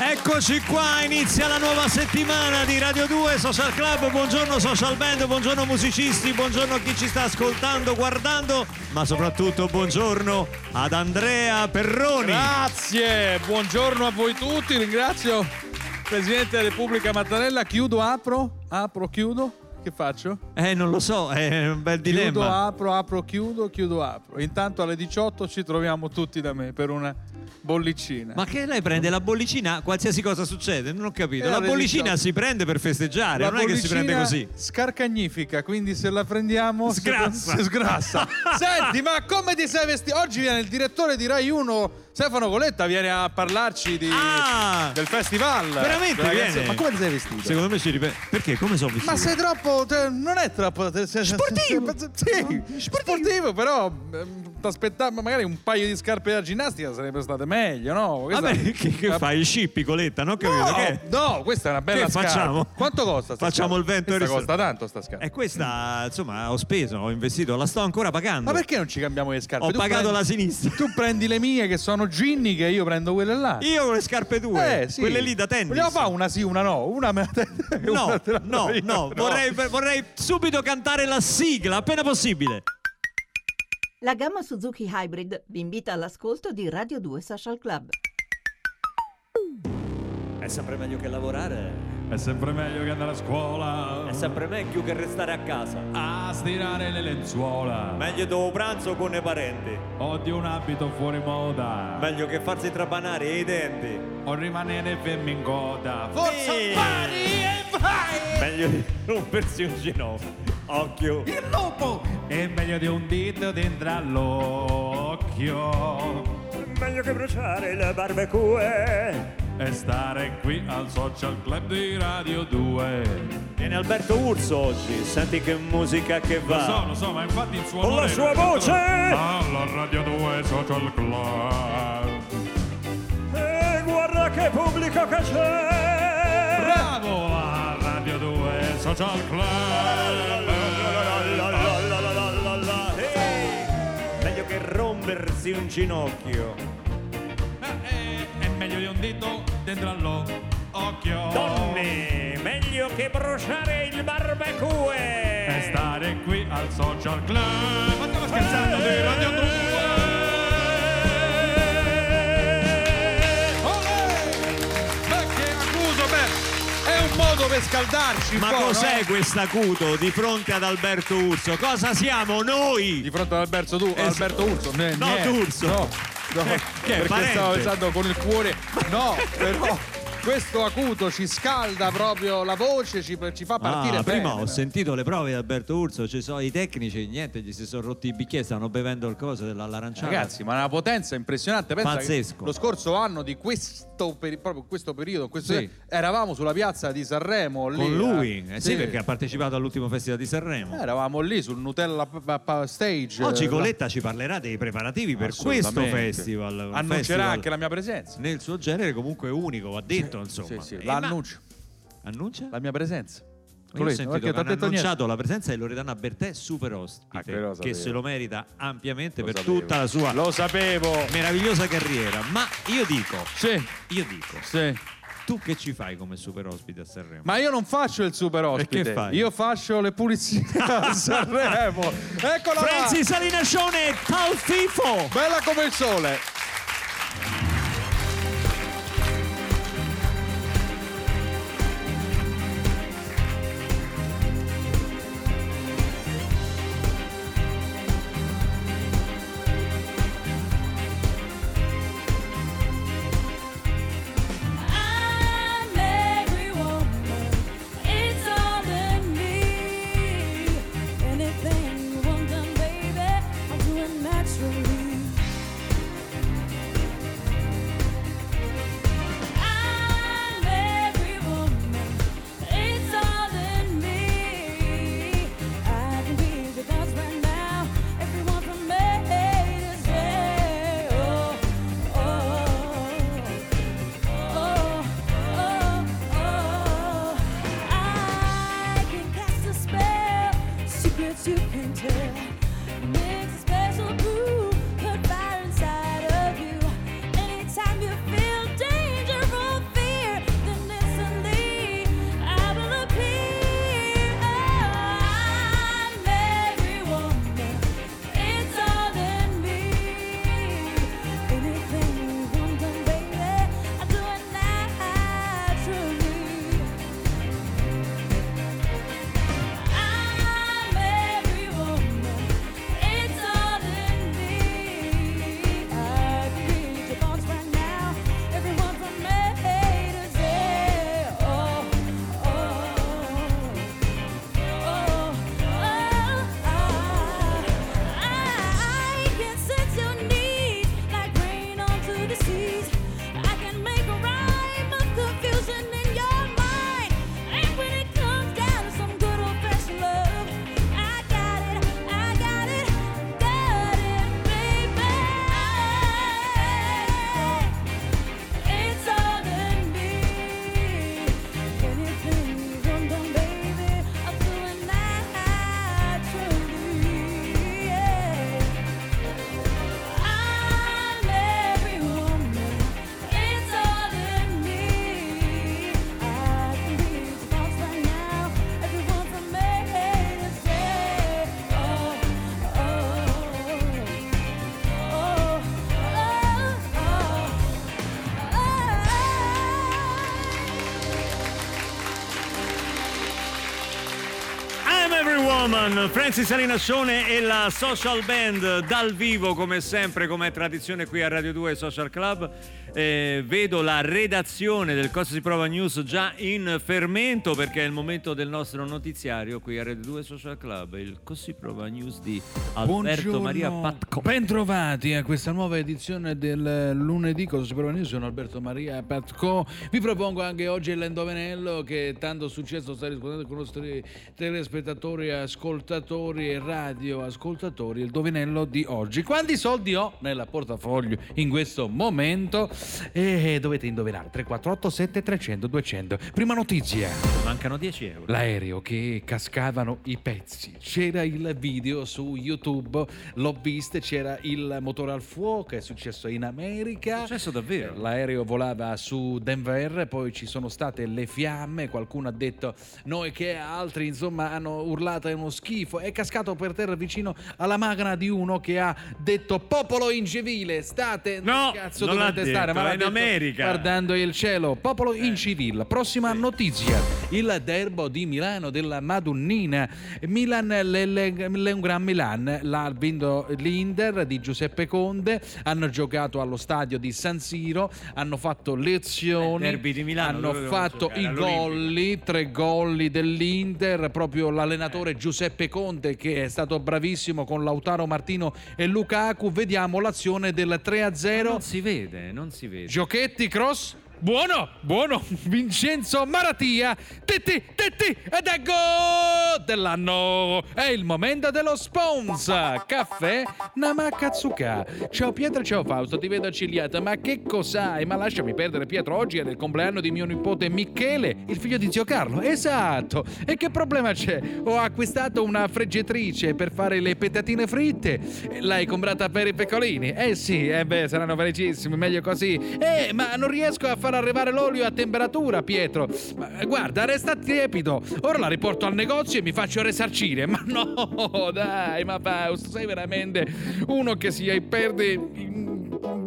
Eccoci qua, inizia la nuova settimana di Radio 2 Social Club. Buongiorno social band, buongiorno musicisti, buongiorno a chi ci sta ascoltando, guardando, ma soprattutto buongiorno ad Andrea Perroni. Grazie, buongiorno a voi tutti, ringrazio il Presidente della Repubblica Mattarella, chiudo, apro, apro, chiudo, che faccio? Eh, non lo so, è un bel Chiudo, dilemma. apro, apro, chiudo, chiudo, apro. Intanto alle 18 ci troviamo tutti da me per una bollicina. Ma che lei prende la bollicina, qualsiasi cosa succede? Non ho capito. Eh, La bollicina 18. si prende per festeggiare, La non è che si prende così. Scarcagnifica, quindi se la prendiamo Sgrassa. si sgrassa. Senti, ma come ti sei vestito? Oggi viene il direttore di Rai 1, Stefano Coletta, viene a parlarci di- Ah! del festival. Veramente viene? Ma come ti sei vestito? Secondo me ci ripete. Perché? Come sono vestito? Ma sei troppo. te- non è troppo. Sportivo. Sì, sportivo, però. Ti aspettavo magari un paio di scarpe da ginnastica sarebbe state meglio, no? Questa- Vabbè, che, che Ma- fai? Scippi, Coletta? Ho capito. No, che? no, questa è una bella Che scarpa. facciamo? Quanto costa? sta Facciamo scarpa? il vento e Questa il costa tanto sta scarpa. E questa, insomma, ho speso, ho investito, la sto ancora pagando. Ma perché non ci cambiamo le scarpe? Ho Tu pagato prendi- la sinistra. Tu prendi le mie che sono ginniche e io prendo quelle là. Io con le scarpe tue, Eh, sì. quelle lì da tennis. Vogliamo fare una sì, una no? Una me la No, la no, io. no, vorrei, vorrei subito cantare la sigla, appena possibile. La gamma Suzuki Hybrid vi invita all'ascolto di Radio 2 Social Club. È sempre meglio che lavorare. È sempre meglio che andare a scuola È sempre meglio che restare a casa. a stirare le lenzuola Meglio dopo pranzo con i parenti. o di un abito fuori moda Meglio che farsi trapanare i denti. o rimanere fermi in coda. Forza Sì. pari e vai! Meglio di rompersi un ginocchio. Occhio. Il lupo! È meglio di un dito dentro all'occhio Meglio che bruciare le barbecue. e stare qui al social club di Radio 2. Viene Alberto Urso oggi. Senti che musica che Lo so, va. lo so, ma infatti il suo Con la sua voce. Alla Radio 2 Social Club. E guarda che pubblico che c'è. Bravo a Radio 2 Social Club. Rompersi un ginocchio. Eh, È meglio di un dito dentro all'occhio. Donne, meglio che bruciare il E barbecue. stare qui al social club. Ma stiamo scherzando di Radio 2. Modo per scaldarci Ma po', cos'è no? questo acuto di fronte ad Alberto Urso? Cosa siamo noi? Di fronte ad Alberto, tu, Es- Alberto Urso. Ne- No, niente. D'Urso. No, no, Che- che perché parente? stavo pensando con il cuore. No, però questo acuto ci scalda proprio la voce, ci, ci fa partire Ah, bene. prima ho sentito le prove di Alberto Urso, ci sono i tecnici, niente, gli si sono rotti i bicchieri, stavano bevendo il coso dell'aranciata. Ragazzi, ma una potenza impressionante. Pensa Pazzesco. lo scorso anno di questo, peri- proprio questo periodo, questo- Sì. eravamo sulla piazza di Sanremo. Lì, con lui, eh, eh sì, perché ha partecipato all'ultimo festival di Sanremo. Eravamo lì sul Nutella pa- pa- stage. Oggi eh, Coletta ci parlerà dei preparativi per questo festival. un Annuncerà festival anche la mia presenza. nel suo genere comunque unico, va detto insomma. Sì, sì, Eh, l'annuncio, ma- Annuncia? la mia presenza. Io ho sentito perché hanno niente. annunciato la presenza di Loredana Bertè super ospite Ah, che se lo merita ampiamente Lo per sapevo. tutta la sua Lo sapevo. meravigliosa carriera ma io dico Sì, io dico sì. tu che ci fai come super ospite a Sanremo? Ma io non faccio il super ospite. che fai? Io faccio le pulizie a Sanremo. Eccola là. Franzi Salinascione Tal Fifo Bella come il sole. Woman, Francis Salinascione e la Social Band dal vivo come sempre, come è tradizione qui a Radio 2 Social Club. Eh, vedo la redazione del Cosa si prova news già in fermento perché è il momento del nostro notiziario qui a Radio 2 Social Club, il Cosa si prova news di Alberto Maria Patco. Bentrovati a questa nuova edizione del lunedì. Cosa si prova? Io sono Alberto Maria Patco. Vi propongo anche oggi l'endovenello che tanto successo sta riscuotendo con i nostri telespettatori, ascoltatori e radioascoltatori. Il dovenello di oggi. Quanti soldi ho nella portafoglio in questo momento? E dovete indovinare 348 7300 200. Prima notizia. Mancano 10 euro. L'aereo che cascavano i pezzi. C'era il video su YouTube, l'ho visto, c'era il motore al fuoco, è successo in America. È successo davvero? L'aereo volava su Denver, poi ci sono state le fiamme, qualcuno ha detto noi che altri insomma hanno urlato è uno schifo, è cascato per terra vicino alla macchina di uno che ha detto popolo incivile, state No, cazzo non dovete detto, stare, ma è l'ha in America. guardando il cielo, popolo incivile. Prossima notizia, il derbo di Milano della Madonnina, Milan le, le, le un gran Milan, l'ha vinto l'Inter di Giuseppe Conte, hanno giocato allo stadio di San Siro, hanno fatto lezioni, Eh, Milano, hanno fatto i golli, tre golli dell'Inter, proprio l'allenatore Eh. Giuseppe Conte che è stato bravissimo con Lautaro Martino e Lukaku, vediamo l'azione del 3-0. Non si vede, non si vede. Giochetti, cross. Buono, buono. Vincenzo Maratia. Tetti, tetti. Ed è gol dell'anno. È il momento dello sponsor. Caffè Namakatsuka. Ciao Pietro, ciao Fausto. Ti vedo accigliata. Ma che cos'hai? Ma lasciami perdere, Pietro. Oggi è il compleanno di mio nipote Michele, il figlio di zio Carlo. Esatto. E che problema c'è? Ho acquistato una friggitrice per fare le petatine fritte. L'hai comprata per i pecolini? Eh sì, eh beh, saranno felicissimi, meglio così. Eh, ma non riesco a far arrivare l'olio a temperatura, Pietro. Ma, eh, guarda, resta tiepido. Ora la riporto al negozio e mi faccio risarcire. Ma no, dai, ma Fausto, sei veramente uno che si perde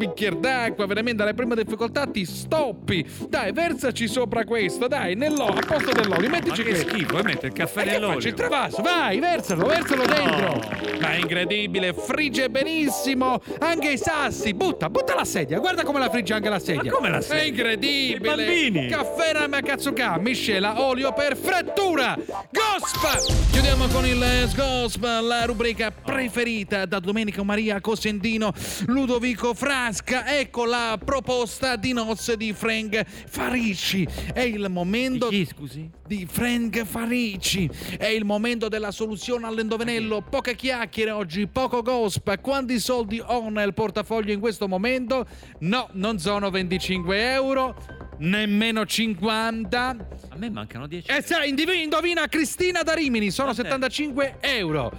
bicchiere d'acqua, veramente alle prime difficoltà ti stoppi. Dai, versaci sopra questo, dai, nell'olio, al posto dell'olio, Ma mettici che questo. schifo, e mette il caffè E che nell'olio. Il travaso, vai, versalo, versalo dentro. Ma è incredibile, frigge benissimo. Anche i sassi, butta, butta la sedia. Guarda come la frigge anche la sedia. Ma come la sedia? È incredibile. I bambini. Caffè Namakatsuka, miscela, olio per frattura. Gosp! Chiudiamo con il eh, Gosp, la rubrica preferita da Domenico Maria Cosentino, Ludovico Frasca. Ecco la proposta di nozze di Frank Farici. È il momento Chi, scusi? di Frank Farici. È il momento della soluzione all'indovinello. Poche chiacchiere oggi, poco gosp. Quanti soldi ho nel portafoglio in questo momento? No, non sono 25 euro, nemmeno 50. A me mancano 10 E sai, indivi- indovina Cristina da Rimini, sono Quant'è? 75 euro.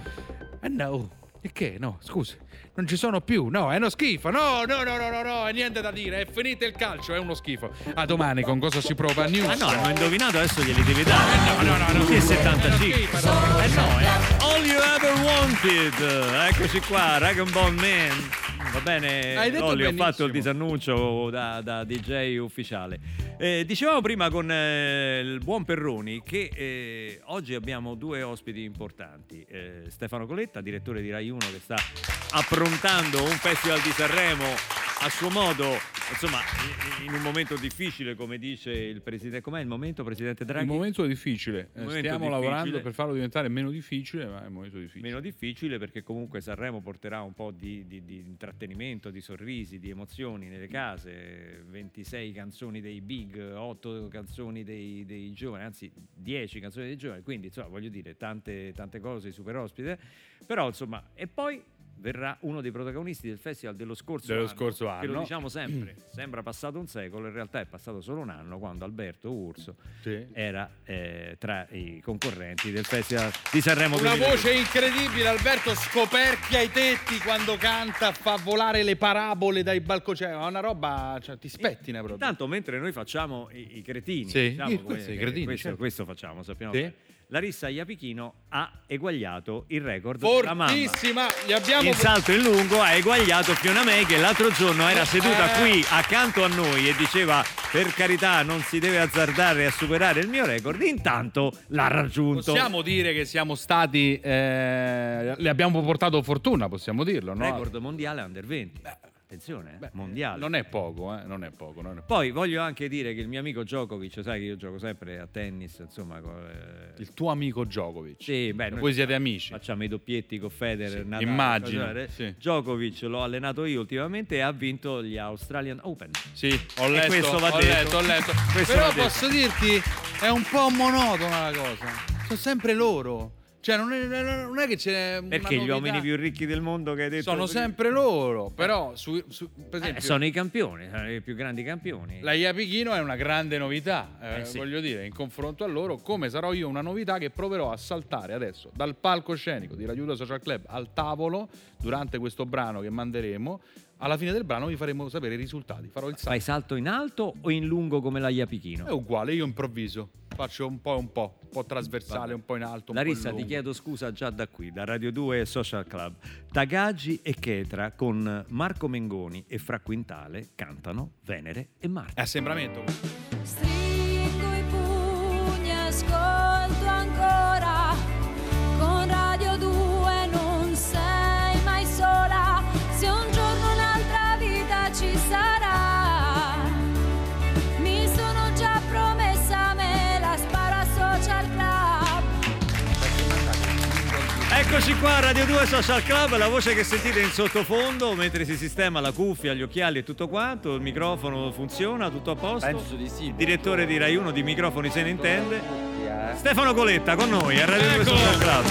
Eh no, e che? No, scusi. Non ci sono più, no, è uno schifo. No, no, no, no, no, no, è niente da dire. È finito il calcio, è uno schifo. A domani con cosa si prova news. Ah no, hanno indovinato, adesso glieli devi dare. no, no, no, no. Sì, è 75. È uno schifo, no. Eh no, eh. All you ever wanted. Eccoci qua, Dragon Ball Man. Va bene, Hai detto Lolli, ho fatto il disannuncio da, da DJ ufficiale. Eh, dicevamo prima con eh, il buon Perroni che eh, oggi abbiamo due ospiti importanti. Eh, Stefano Coletta, direttore di Rai 1 che sta approntando un festival di Sanremo a suo modo, insomma, in- un momento difficile, come dice il presidente. Com'è il momento, presidente Draghi? Il momento è difficile. Il momento Stiamo difficile. lavorando per farlo diventare meno difficile, ma è un momento difficile. meno difficile perché comunque Sanremo porterà un po' di, di- di intrattenimento, di sorrisi, di emozioni nelle case, 26 canzoni dei big, 8 canzoni dei, dei giovani, anzi 10 canzoni dei giovani, quindi insomma voglio dire tante, tante cose super ospite, però insomma e poi verrà uno dei protagonisti del festival dello scorso Dello anno, scorso che lo anno. diciamo sempre, sembra passato un secolo, in realtà è passato solo un anno quando Alberto Urso Sì. era eh, tra i concorrenti del festival di Sanremo Una 2020. voce incredibile, Alberto scoperchia i tetti quando canta, fa volare le parabole dai balconi, cioè è una roba, cioè, ti spettina proprio. Intanto, mentre noi facciamo i, i cretini, Sì, diciamo i- come- cretini, questo, certo. questo facciamo, sappiamo Sì. che Larissa Iapichino ha eguagliato il record della mamma. Fortissima, gli abbiamo In salto in lungo ha eguagliato Fiona May che l'altro giorno era seduta Eh. qui accanto a noi e diceva per carità non si deve azzardare a superare il mio record, intanto l'ha raggiunto. Possiamo dire che siamo stati. eh, le abbiamo portato fortuna, possiamo dirlo, no? Record mondiale under 20. Attenzione, eh, Beh, mondiale. Non è poco, eh? Non è poco. Non è poco. Poi voglio anche dire che il mio amico Djokovic, sai che io gioco sempre a tennis, insomma, eh, Il tuo amico Djokovic. Sì, beh, noi Voi siete amici. Facciamo i doppietti con Federer, Sì, Nadal, immagino, varie. sì. Djokovic l'ho allenato io ultimamente e ha vinto gli Australian Open. Sì, ho letto, questo va ho detto. letto, ho letto. Questo Però posso dirti, è un po' monotona la cosa. Sono sempre loro. Cioè, non è, non è che c'è. Perché gli uomini più ricchi del mondo che hai detto Sono sempre loro. Però, su, su- per Eh, esempio, sono i campioni, sono i più grandi campioni. la Iapichino è una grande novità. eh, Eh, sì. Voglio dire, in confronto a loro, come sarò io una novità che proverò a saltare adesso dal palcoscenico di Radio 2 Social Club al tavolo durante questo brano che manderemo. Alla fine del brano vi faremo sapere i risultati. Farò il salto. Fai salto in alto o in lungo come la Iapichino? È uguale, io improvviso. Faccio un po' e un po', un po' trasversale, un po' in alto. Un po' Larissa, in ti chiedo scusa già da qui, da Radio 2 e Social Club. Tagagi e Chetra con Marco Mengoni e Fra Quintale cantano Venere e Marte. È assembramento. Stringo i pugni, ascolto Eccoci qua, Radio 2 Social Club, la voce che sentite in sottofondo mentre si sistema la cuffia, gli occhiali e tutto quanto, il microfono funziona, tutto a posto. Penso di sì. Il direttore di Rai 1 di microfoni se ne intende. Eh, Stefano Coletta con noi a Radio 2 Ecco. Social Club.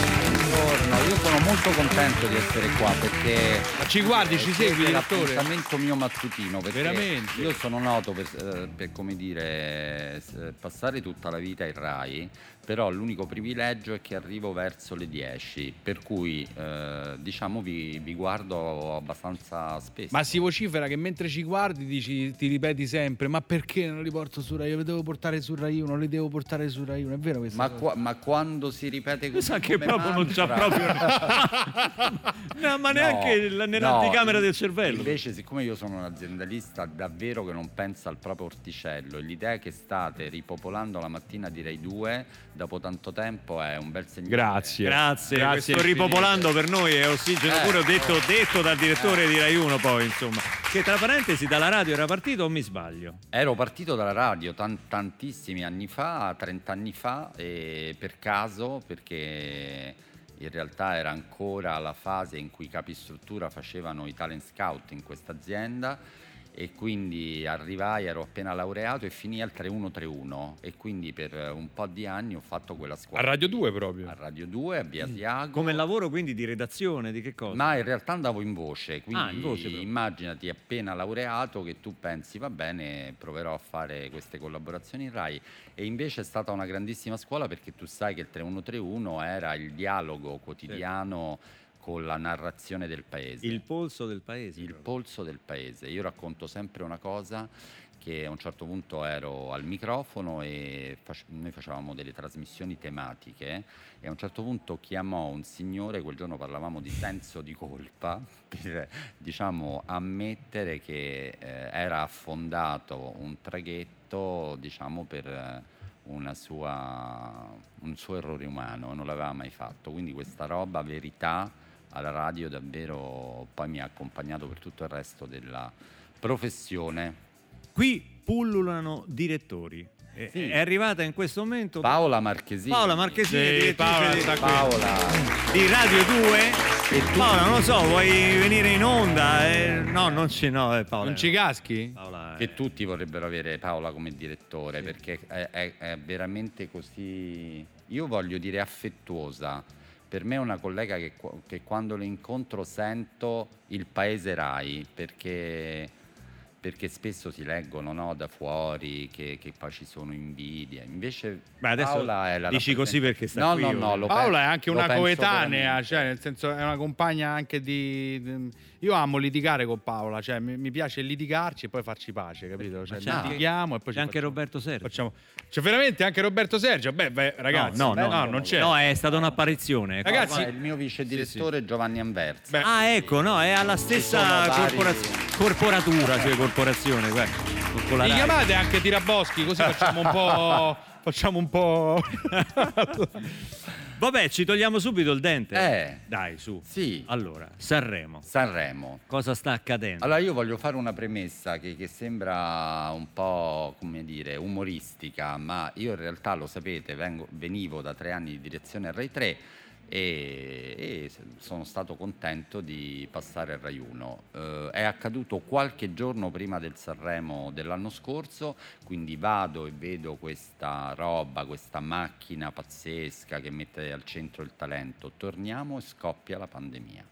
Buongiorno, io sono molto contento di essere qua perché Ma ci guardi, ci segui, è direttore? l'appuntamento mio mattutino perché Veramente? io sono noto per, eh, per, come dire passare tutta la vita in Rai però l'unico privilegio è che arrivo verso le 10 per cui eh, diciamo vi, vi guardo abbastanza spesso Ma si vocifera che mentre ci guardi dici, ti ripeti sempre: Ma perché non li porto su Rai? Io li devo portare su Rai 1, li devo portare su Rai 1. È vero questo? ma, qua- ma quando si ripete così sa che proprio non c'ha mantra- proprio. No, ma neanche No, nell'anticamera no, del cervello. Invece, siccome io sono un aziendalista davvero che non pensa al proprio orticello, l'idea che state ripopolando la mattina di Rai 2 dopo tanto tempo è un bel segnale. Grazie. Grazie, Grazie questo ripopolando per noi è ossigeno Eh, pure, ho detto, eh. detto dal direttore di Rai 1 poi, insomma. Che tra parentesi dalla radio era partito o mi sbaglio? Ero partito dalla radio tan- tantissimi anni fa, 30 anni fa, e per caso, perché in realtà era ancora la fase in cui i capi struttura facevano i talent scout in questa azienda e quindi arrivai, ero appena laureato e finì al 3131 e quindi per un po' di anni ho fatto quella A squadra. Radio 2 proprio. A Radio 2, a Biasiago. Come lavoro quindi di redazione, di che cosa? Ma in realtà andavo in voce, quindi Ah, in voce immaginati appena laureato che tu pensi va bene, proverò a fare queste collaborazioni in RAI e invece è stata una grandissima scuola perché tu sai che il 3131 era il dialogo quotidiano con la narrazione del paese, Il polso del paese. il proprio. polso del paese. Io racconto sempre una cosa che a un certo punto ero al microfono e face- noi facevamo delle trasmissioni tematiche e a un certo punto chiamò un signore, quel giorno parlavamo di senso di colpa, per diciamo ammettere che eh, era affondato un traghetto diciamo per eh, una sua, un suo errore umano, non l'aveva mai fatto. Quindi questa roba, verità, alla radio davvero poi mi ha accompagnato per tutto il resto della professione. Qui pullulano direttori. È- Sì. È arrivata in questo momento Paola Marchesini. Paola Marchesini, Sì, Paola di. Paola. di Radio 2. E tu- Paola, non lo so, vuoi venire in onda? Eh, no, non ci no, eh, Paola. Non ci caschi? Paola, eh. Che tutti vorrebbero avere Paola come direttore perché è, è- è veramente così, io voglio dire affettuosa. Per me è una collega che, che quando lo incontro sento il paese Rai perché perché spesso si leggono no, da fuori che, che poi ci sono invidie. Invece Ma adesso Paola è la dici così perché sta no, qui No, no, lo Paola pe- è anche una coetanea, cioè nel senso è una compagna anche di... Io amo litigare con Paola, cioè mi, mi piace litigarci e poi farci pace, capito? Cioè, c'è anche- litighiamo e poi ci C'è anche facciamo- Roberto Sergio. facciamo... C'è veramente anche Roberto Sergio? Beh, beh, ragazzi, no, no, no, no, non c'è. No, è stata un'apparizione. Ragazzi- il mio vice direttore Giovanni Anversa. Beh, Ah, ecco, no, è alla stessa corporaz- corporatura, cioè corporazione. guarda, Mi Rai. chiamate anche Tiraboschi così facciamo un po'... facciamo un po'... Vabbè, ci togliamo subito il dente. Eh. Dai, su. Sì, Allora, Sanremo. Sanremo. Cosa sta accadendo? Allora io voglio fare una premessa che, che sembra un po' come dire umoristica, ma io in realtà lo sapete, vengo- venivo da tre anni di direzione a Rai 3 e, e sono stato contento di passare a Rai 1. Eh, è accaduto qualche giorno prima del Sanremo dell'anno scorso, quindi vado e vedo questa roba, questa macchina pazzesca che mette al centro il talento. Torniamo e scoppia la pandemia.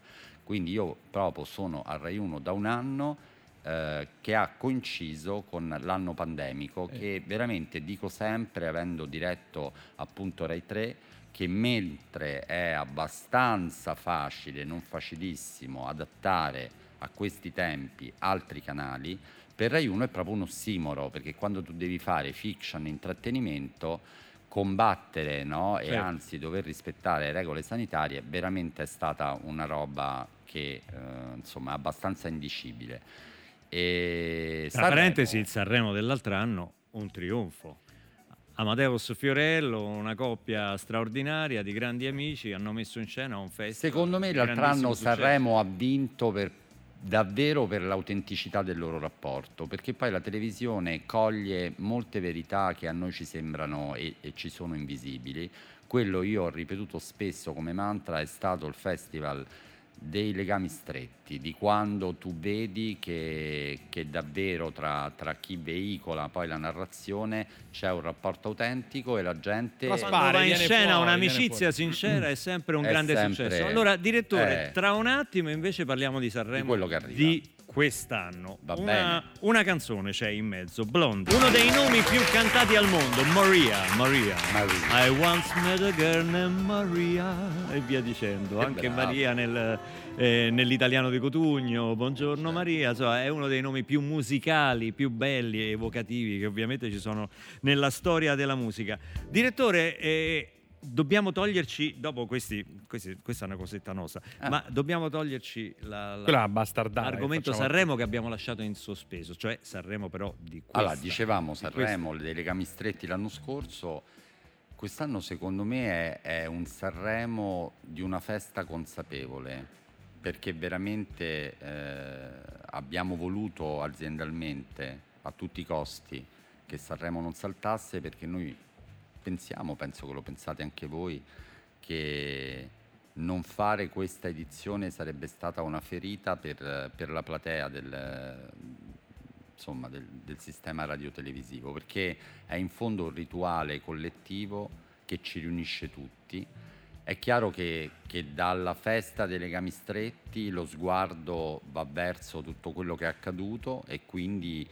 Quindi io proprio sono a Rai 1 da un anno eh, che ha coinciso con l'anno pandemico, che veramente dico sempre, avendo diretto appunto Rai 3, che mentre è abbastanza facile, non facilissimo, adattare a questi tempi altri canali, per Rai 1 è proprio un ossimoro, perché quando tu devi fare fiction, intrattenimento, combattere no? e Certo. anzi dover rispettare le regole sanitarie veramente è stata una roba che eh, insomma è abbastanza indicibile. E Tra Sanremo- parentesi, il Sanremo dell'altro anno, un trionfo. Amadeus Fiorello, una coppia straordinaria di grandi amici, hanno messo in scena un festival. Secondo me l'altro anno successo. Sanremo ha vinto per- davvero per l'autenticità del loro rapporto, perché poi la televisione coglie molte verità che a noi ci sembrano e, e ci sono invisibili. Quello io ho ripetuto spesso come mantra è stato il festival dei legami stretti, di quando tu vedi che, che davvero tra, tra chi veicola poi la narrazione c'è un rapporto autentico e la gente... Traspare. Quando va in scena fuori, un'amicizia sincera è sempre un È grande sempre- successo. Allora, direttore, eh. tra un attimo invece parliamo di Sanremo Di quello che arriva. di quest'anno. Va una, bene. una canzone c'è in mezzo, Blonde. Uno dei nomi più cantati al mondo, Maria, Maria. Maria. I once met a girl named Maria e via dicendo. Che Anche bravo. Maria nel, eh, nell'italiano di Cotugno, Buongiorno Maria, insomma, è uno dei nomi più musicali, più belli e evocativi che ovviamente ci sono nella storia della musica. Direttore, eh, dobbiamo toglierci, dopo questi, questi- questa è una cosetta nostra, Ah. ma dobbiamo toglierci la- la- l'argomento facciamo- Sanremo che abbiamo lasciato in sospeso, cioè Sanremo però di questa. Allora, dicevamo di Sanremo, dei legami stretti l'anno scorso, quest'anno secondo me è, è un Sanremo di una festa consapevole, perché veramente eh, abbiamo voluto aziendalmente a tutti i costi che Sanremo non saltasse perché noi pensiamo, penso che lo pensate anche voi, che non fare questa edizione sarebbe stata una ferita per, per la platea del, insomma, del, del sistema radiotelevisivo, perché è in fondo un rituale collettivo che ci riunisce tutti. È chiaro che, che dalla festa dei legami stretti lo sguardo va verso tutto quello che è accaduto e quindi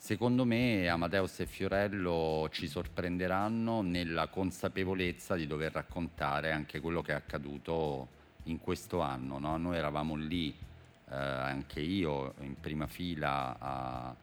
secondo me Amadeus e Fiorello ci sorprenderanno nella consapevolezza di dover raccontare anche quello che è accaduto in questo anno. no? Noi eravamo lì, eh, anche io in prima fila a,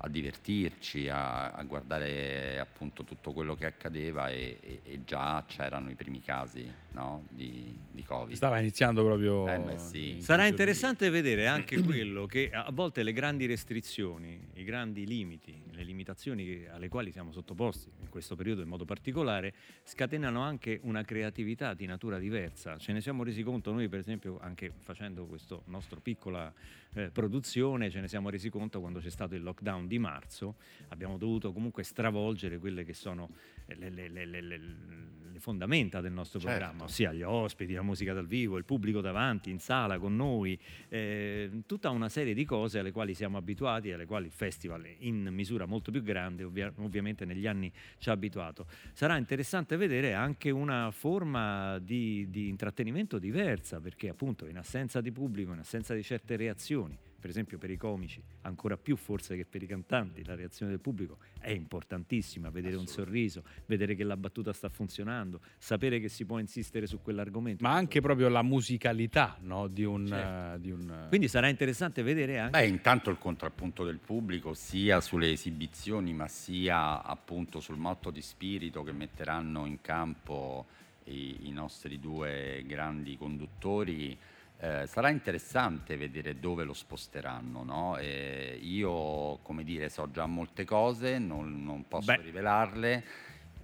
a divertirci, a, a guardare appunto tutto quello che accadeva e, e- e già c'erano i primi casi no? di, di Covid. Stava iniziando proprio... Eh, beh, sì. Sarà interessante vedere anche quello che a volte le grandi restrizioni, i grandi limiti, le limitazioni alle quali siamo sottoposti in questo periodo in modo particolare, scatenano anche una creatività di natura diversa. Ce ne siamo resi conto noi, per esempio, anche facendo questa nostra piccola eh, produzione, ce ne siamo resi conto quando c'è stato il lockdown di marzo, abbiamo dovuto comunque stravolgere quelle che sono eh, le, le- le- le- le- le fondamenta del nostro Certo. programma, ossia gli ospiti, la musica dal vivo, il pubblico davanti, in sala con noi, eh, tutta una serie di cose alle quali siamo abituati, alle quali il festival in misura molto più grande ovvia- ovviamente negli anni ci ha abituato. Sarà interessante vedere anche una forma di, di intrattenimento diversa, perché appunto in assenza di pubblico, in assenza di certe reazioni, per esempio per i comici, ancora più forse che per i cantanti, la reazione del pubblico è importantissima, vedere un sorriso, vedere che la battuta sta funzionando, sapere che si può insistere su quell'argomento. Ma anche proprio la musicalità no, di un... Certo. eh, di un- Quindi sarà interessante vedere anche Beh, intanto il contrappunto del pubblico, sia sulle esibizioni, ma sia appunto sul motto di spirito che metteranno in campo i, i nostri due grandi conduttori. Eh, sarà interessante vedere dove lo sposteranno. No? E io, come dire, so già molte cose, non, non posso Beh. rivelarle.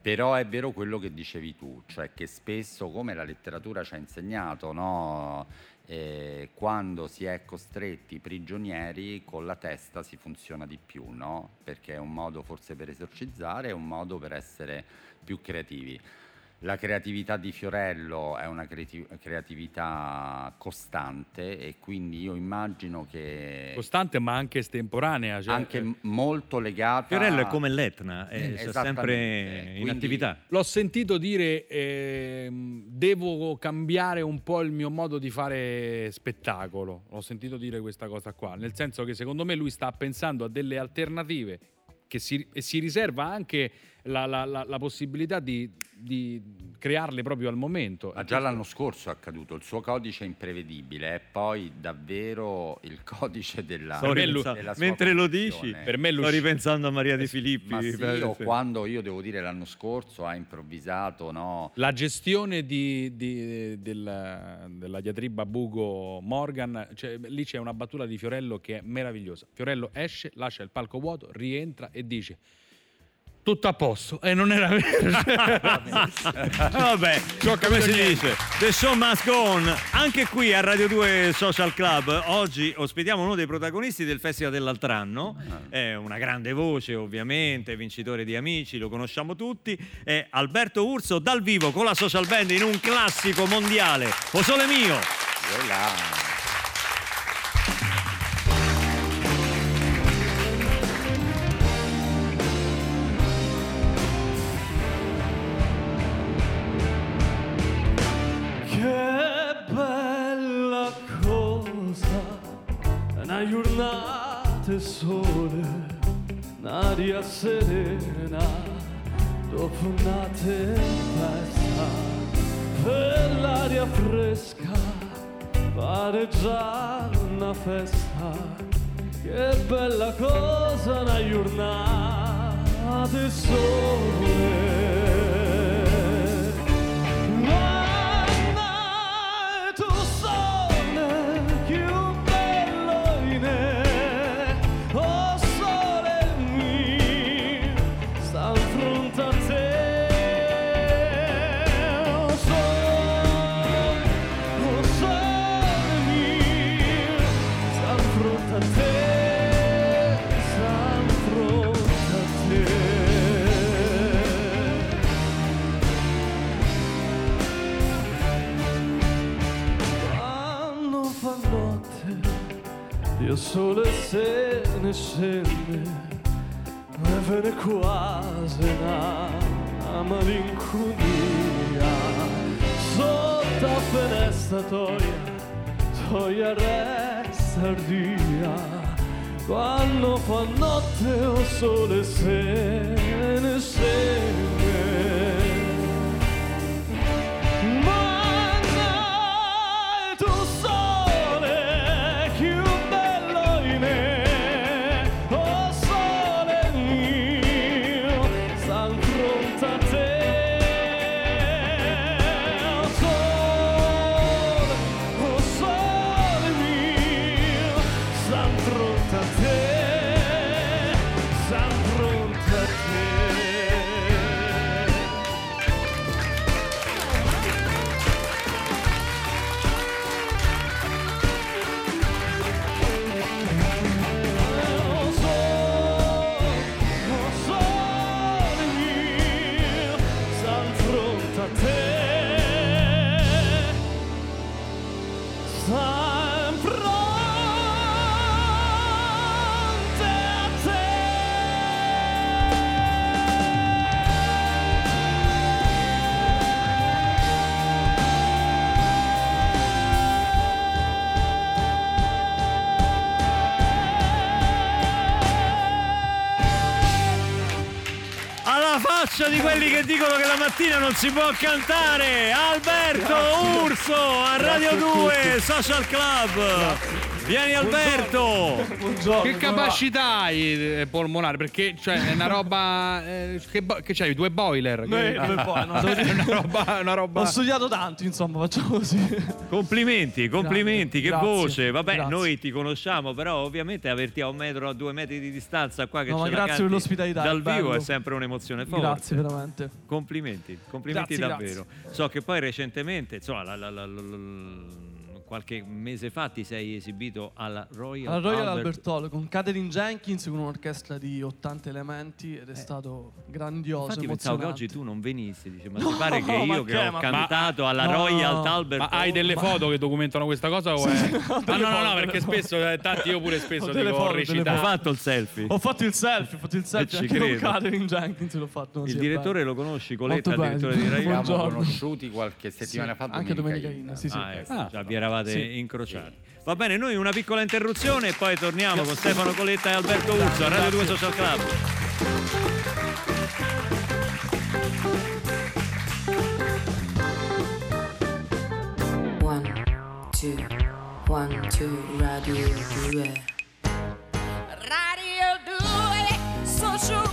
Però è vero quello che dicevi tu, cioè che spesso, come la letteratura ci ha insegnato, no? Eh, quando si è costretti prigionieri con la testa si funziona di più, no? perché è un modo forse per esorcizzare, è un modo per essere più creativi. La creatività di Fiorello è una creati- creatività costante e quindi io immagino che Costante ma anche estemporanea. cioè, anche eh, molto legata Fiorello è come l'Etna, è Eh, esattamente, sempre in quindi- attività. L'ho sentito dire ehm, devo cambiare un po' il mio modo di fare spettacolo. L'ho sentito dire questa cosa qua, nel senso che secondo me lui sta pensando a delle alternative che si, e si riserva anche la, la- la- la possibilità di, di crearle proprio al momento. Ma già l'anno scorso è accaduto, il suo codice è imprevedibile, è poi davvero il codice della, Sto ripensando- della sua mentre lo dici, Per me sto l'usci- ripensando a Maria Di Filippi. Ma sì, per- o quando io devo dire l'anno scorso ha improvvisato, no? La gestione di- di- della, della diatriba Bugo Morgan, cioè, lì c'è una battuta di Fiorello che è meravigliosa. Fiorello esce, lascia il palco vuoto, rientra e dice tutto a posto e non era vero. Vabbè, come si dice? The show must go on. Anche qui a Radio 2 Social Club oggi ospitiamo uno dei protagonisti del Festival dell'altro anno. È una grande voce, ovviamente, vincitore di Amici, lo conosciamo tutti. È Alberto Urso dal vivo con la social band in un classico mondiale. O sole mio! Voilà. Una giornata sole, un'aria serena, dopo una tempesta, per l'aria fresca, pare già una festa. Che bella cosa, una giornata sole. Quelli che dicono che la mattina non si può cantare! Alberto Urso a Radio 2 Social Club! Vieni Alberto! Buongiorno. Che capacità hai eh, polmonare? Perché cioè, è una roba. eh, che, bo- che c'hai? Due boiler? Che- noi poi, no, è una roba. Una roba... Ho studiato tanto, insomma, facciamo così. Complimenti, complimenti, che Grazie, voce! Vabbè, grazie. noi ti conosciamo, però ovviamente averti a un metro, a due metri di distanza qua che No, ma ce grazie per l'ospitalità, Dal bello. vivo è sempre un'emozione forte. Grazie, veramente. Complimenti, complimenti Grazie, davvero. So che poi recentemente, insomma, la- la- la- la- la- qualche mese fa ti sei esibito alla Royal, Al Royal Albert- Albert Hall con Catherine Jenkins con un'orchestra di 80 elementi ed è stato grandioso. Eh. Infatti pensavo che oggi tu non venissi, dice, ma No, ti pare che io che, che ho ma- cantato alla no. Royal Albert Ma hai Hall- delle foto che documentano questa cosa? O è... ah, no, no, delle no, foto, perché spesso, eh, tanti io pure spesso Ho dico delle ho foto, recitato. foto. fatto il selfie? Ho fatto il selfie, ho fatto il selfie ci anche con credo. Catherine Jenkins, l'ho fatto. Il sì, direttore bello. lo conosci, Coletta, il direttore di Rai siamo conosciuti qualche settimana Sì, fa. anche Domenica Domenica In. In, sì, sì. Ah, ecco, Ah. già vi eravate Sì. incrociati. Va bene, noi una piccola interruzione e poi torniamo con Stefano Coletta e Alberto Urso a Radio 2 Social Club. One, two, one, two, radio 2. Radio 2 Social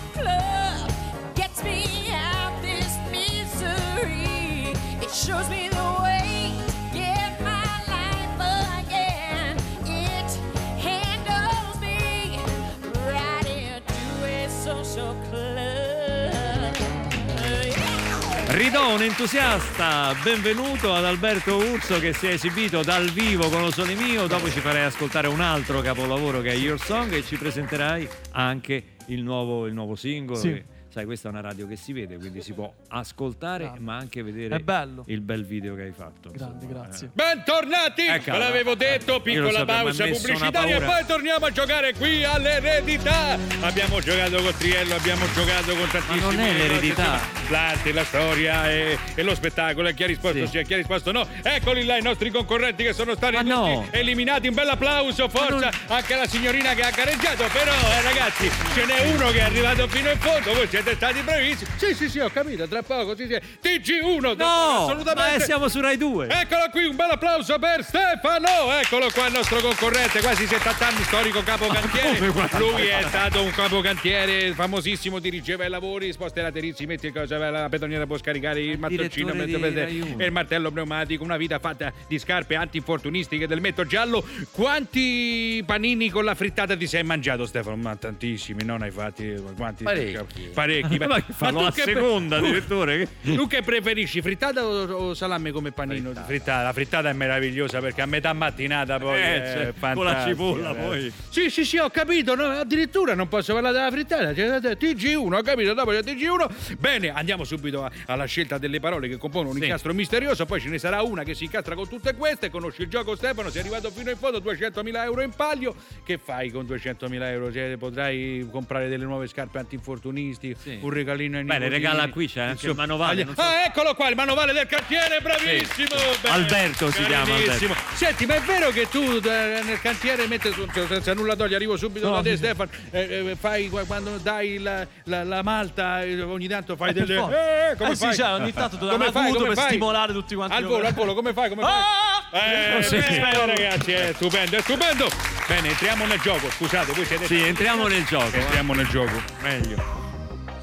Ridò un entusiasta, benvenuto ad Alberto Urso che si è esibito dal vivo con Lo Sole Mio, dopo ci farai ascoltare un altro capolavoro che è Your Song e ci presenterai anche il nuovo, il nuovo singolo. Sì. che, sai, questa è una radio che si vede, quindi si può ascoltare Grande. ma anche vedere il bel video che hai fatto. Grande, insomma, grazie. eh. Bentornati! Ecco, Ve l'avevo detto, lo piccola sapevo, pausa pubblicitaria e poi torniamo a giocare qui all'eredità. Abbiamo giocato con Triello, abbiamo giocato con tantissimi. non è l'eredità. L'arte, la storia e, e lo spettacolo. E chi ha risposto Sì. sì, chi ha risposto no. Eccoli là i nostri concorrenti che sono stati Ma tutti no. eliminati. Un bel applauso, forza anche alla signorina che ha gareggiato. Però, eh, ragazzi, ce n'è uno che è arrivato fino in fondo. Voi siete stati bravissimi. Sì, sì, sì, ho capito. Tra poco, sì, sì. TG1, No, assolutamente. ma siamo su Rai 2. Eccolo qui, un bel applauso per Stefano! Eccolo qua il nostro concorrente, quasi 70 anni, storico capocantiere. Lui è stato un capocantiere famosissimo, dirigeva i lavori, sposta laterizi, metti cosa, la pedoniera può scaricare il mattoncino, e il martello pneumatico, una vita fatta di scarpe antinfortunistiche del metto giallo. Quanti panini con la frittata ti sei mangiato Stefano? Ma tantissimi, non hai fatti quanti? Parecchi. Parecchi. Ma che fanno tu la che- seconda, direttore? tu che preferisci, frittata o, o salame come panino? Frittata. La frittata è meravigliosa perché a metà mattinata poi Eh, è cioè, con la cipolla, eh. poi. Sì, sì, sì, ho capito. no, addirittura non posso parlare della frittata. Cioè, TG1, ho capito, dopo c'è TG1. Bene, andiamo subito a- alla scelta delle parole che compongono un Sì. incastro misterioso. Poi ce ne sarà una che si incastra con tutte queste. Conosci il gioco, Stefano? Sei arrivato fino in fondo, 200.000 euro in palio. Che fai con 200.000 euro? Cioè, potrai comprare delle nuove scarpe antinfortunisti, Sì. un regalino ai Bene, nipotini. regala qui, c'è anche il manovale, non so- Ah, eccolo qua, il manovale del cantiere, bravissimo! Bene, Alberto si chiama, carinissimo. Senti, ma è vero che tu eh, nel cantiere metti su- cioè, senza nulla togliere, arrivo subito No, da te, sì, sì. Stefano. eh, eh, fai qua- quando dai la, la- la malta, eh, ogni tanto fai Eh, delle. Eh, come Eh sì, fai? cioè, ogni tanto ti dà Come fai, come per fai? stimolare tutti quanti Al volo, al volo, come fai? Come fai? Ah! Eh, Sì. bene, ragazzi, è stupendo, è stupendo. Bene, entriamo nel gioco. Scusate, voi siete. Sì, entriamo nel gioco. Entriamo nel gioco. Meglio.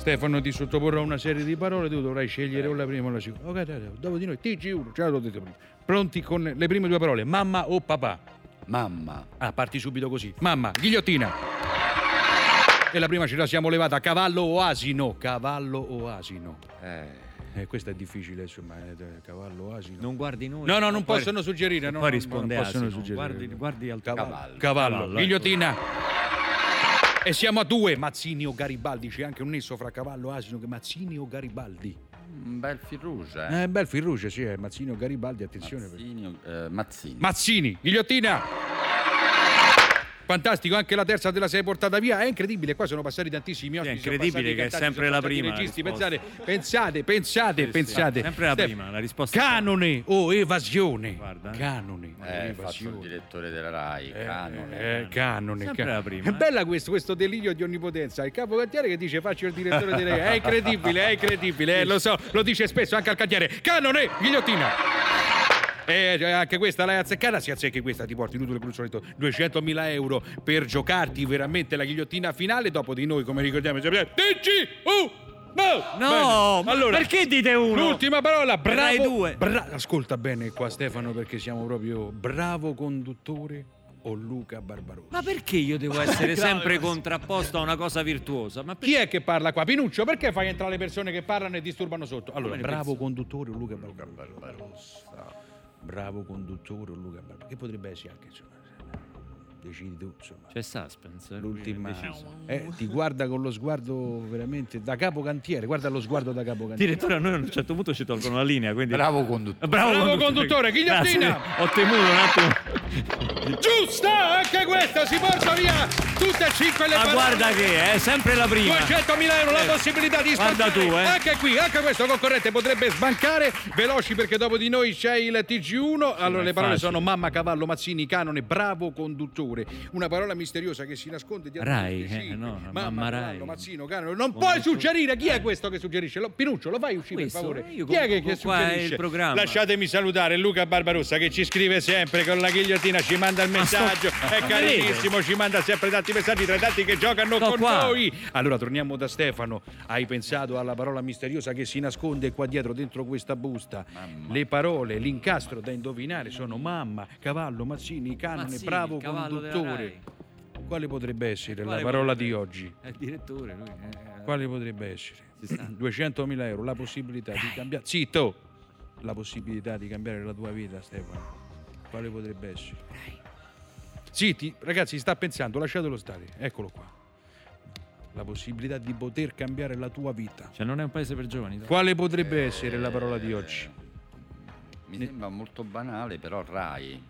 Stefano ti sottoporrà una serie di parole, tu dovrai scegliere o la prima o la seconda. Ok, dai, dai, dopo di noi, TG1, ce l'ho detto prima. Pronti con le prime due parole, mamma o papà? Mamma. Ah, parti subito così. Mamma, ghigliottina. E la prima ce la siamo levata, cavallo o asino? Cavallo o asino? Eh, Eh, questo è difficile, insomma, eh, cavallo asino. Non guardi noi. No, no, non Poi- possono suggerire. No, poi no, risponde non possono asino. suggerire. Guardi, guardi al Cavallo. Cavallo, Cavallo, ecco. ghigliottina. E siamo a due, Mazzini o Garibaldi. C'è anche un nesso fra cavallo asino che Mazzini o Garibaldi. un bel fil rouge, eh. Eh, bel fil rouge, sì, è Mazzini o Garibaldi, attenzione. Mazzini, eh, Mazzini. Mazzini, ghigliottina. Fantastico, anche la terza te la sei portata via, è incredibile, qua sono passati tantissimi ospiti. È incredibile che è sempre la prima registi, pensate, pensate, pensate, Sì, sì, pensate. sempre la prima, la risposta è- Canone o evasione. Guarda. Canone o Eh, faccio il evasione. direttore della RAI, canone. Eh, canone, Sempre ca- la prima, È eh. bella questo, questo delirio di onnipotenza. Il capo cantiere che dice faccio il direttore delle È incredibile, è incredibile, eh, lo so, lo dice spesso anche al cantiere. Canone, ghigliottina. E eh, anche questa l'hai azzeccata, si azzecchi questa, ti porti inutile bruzzoletto 200.000 euro per giocarti veramente la ghigliottina finale. Dopo di noi, come ricordiamo, sempre TG No! No, Bene. ma perché dite uno? L'ultima parola, bravo. Due. bra- ascolta bene qua Stefano perché siamo proprio bravo conduttore o Luca Barbarossa. Ma perché io devo essere sempre contrapposto a una cosa virtuosa? Ma Chi è che parla qua? Pinuccio, perché fai entrare le persone che parlano e disturbano sotto? Allora, bravo persone? conduttore o Luca Barbarossa. Bravo conduttore o Luca Barbarossa. Che potrebbe essere anche, insomma, decidi tu, insomma. C'è suspense. eh, L'ultima, eh, ti guarda con lo sguardo veramente da capo cantiere. Guarda lo sguardo da capo cantiere. Direttore, a noi a un certo punto ci tolgono la linea, quindi... Bravo conduttore. Bravo, Bravo conduttore, ghigliottina! Ho temuto un attimo. Giusta, anche questa si porta via tutte e cinque le Ma parole. guarda che è sempre la prima. 200.000 euro la Eh, possibilità di guarda sbancare. tu, eh. Anche qui, anche questo concorrente potrebbe sbancare. Veloci perché dopo di noi c'è il TG1. allora le parole facile. sono mamma, cavallo, mazzini, canone, bravo conduttore. Una parola misteriosa che si nasconde dietro Rai, eh, no, mamma, mamma Rai. mazzino, canone. Non puoi suggerire chi è questo che suggerisce. Lo- Pinuccio, lo fai uscire Questo, per favore. io Chi è che, che suggerisce? programma. Lasciatemi salutare Luca Barbarossa che ci scrive sempre con la ghigliottina, ci manda il Ma sto- messaggio. È Ma carinissimo, ci manda sempre tanti messaggi tra i tanti che giocano Sto con qua. noi. Allora torniamo da Stefano. Hai pensato alla parola misteriosa che si nasconde qua dietro dentro questa busta? Mamma. Le parole, l'incastro da indovinare sono mamma, cavallo, mazzini, canone, Mazzini, bravo cavallo Rai. Quale potrebbe essere Quale la parola potrebbe- di oggi? È il direttore, lui. eh. Quale potrebbe essere? Si sa. 200.000 euro, la possibilità di cambiare. Zitto! La possibilità di cambiare la tua vita, Stefano. Quale potrebbe essere? Zitti, ragazzi, sta pensando, lasciatelo stare. Eccolo qua. La possibilità di poter cambiare la tua vita. Cioè, non è un paese per giovani. Quale potrebbe essere la parola di oggi? Mi sembra molto banale, però Rai.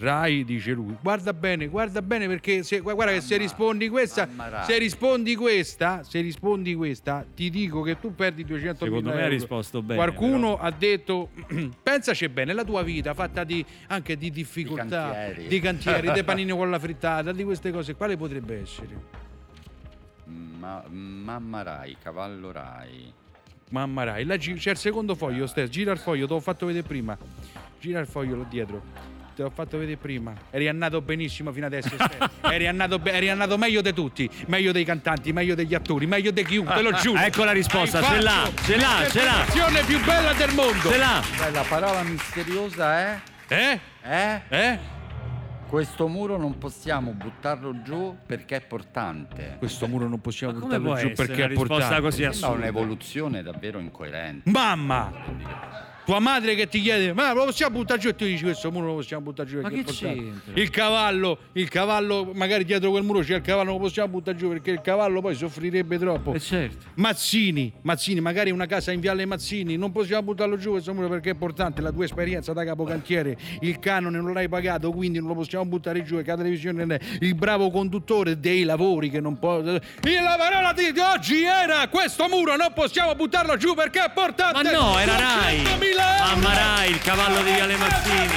Rai dice lui. Guarda bene, guarda bene perché se, gu- guarda che se Mamma- rispondi questa, mamma se rispondi questa, se rispondi questa, ti dico che tu perdi 200 Secondo me ha risposto bene, Qualcuno ha detto pensaci bene, la tua vita fatta di, anche di difficoltà, cantieri. di cantieri, dei panini con la frittata, di queste cose, quale potrebbe essere? Ma- mamma Rai, cavallo Rai. Mamma Rai, là c'è il secondo foglio, Stes, gira il foglio, te l'ho fatto vedere prima. Gira il foglio là dietro. Te l'ho fatto vedere prima. Eri andato benissimo fino adesso. Eri, andato be- eri andato meglio di tutti, meglio dei cantanti, meglio degli attori, meglio di chiunque, te lo giuro. Ecco la risposta, ce l'ha, ce l'ha, ce l'ha. l'interpretazione più bella del mondo. Ce l'ha. Beh, la parola misteriosa è... Eh? Eh? Eh? Questo muro non possiamo buttarlo giù perché è portante. Questo muro non possiamo Ma come buttarlo può giù essere perché una è risposta così assurda? un'evoluzione davvero incoerente. Mamma! Tua madre che ti chiede, ma lo possiamo buttare giù? E tu dici questo muro lo possiamo buttare giù Ma perché che c'entra? Il cavallo, il cavallo, magari dietro quel muro c'è il cavallo, non lo possiamo buttare giù perché il cavallo poi soffrirebbe troppo. Eh, certo. Mazzini, Mazzini, magari una casa in Viale Mazzini, non possiamo buttarlo giù questo muro perché è importante, la tua esperienza da capocantiere, il canone non l'hai pagato, quindi non lo possiamo buttare giù perché la televisione è il bravo conduttore dei lavori che non può... E la parola di oggi era questo muro non possiamo buttarlo giù perché è importante! Ma no, era Rai. 200.000 euro! Mamma Rai, il cavallo di Viale Mazzini.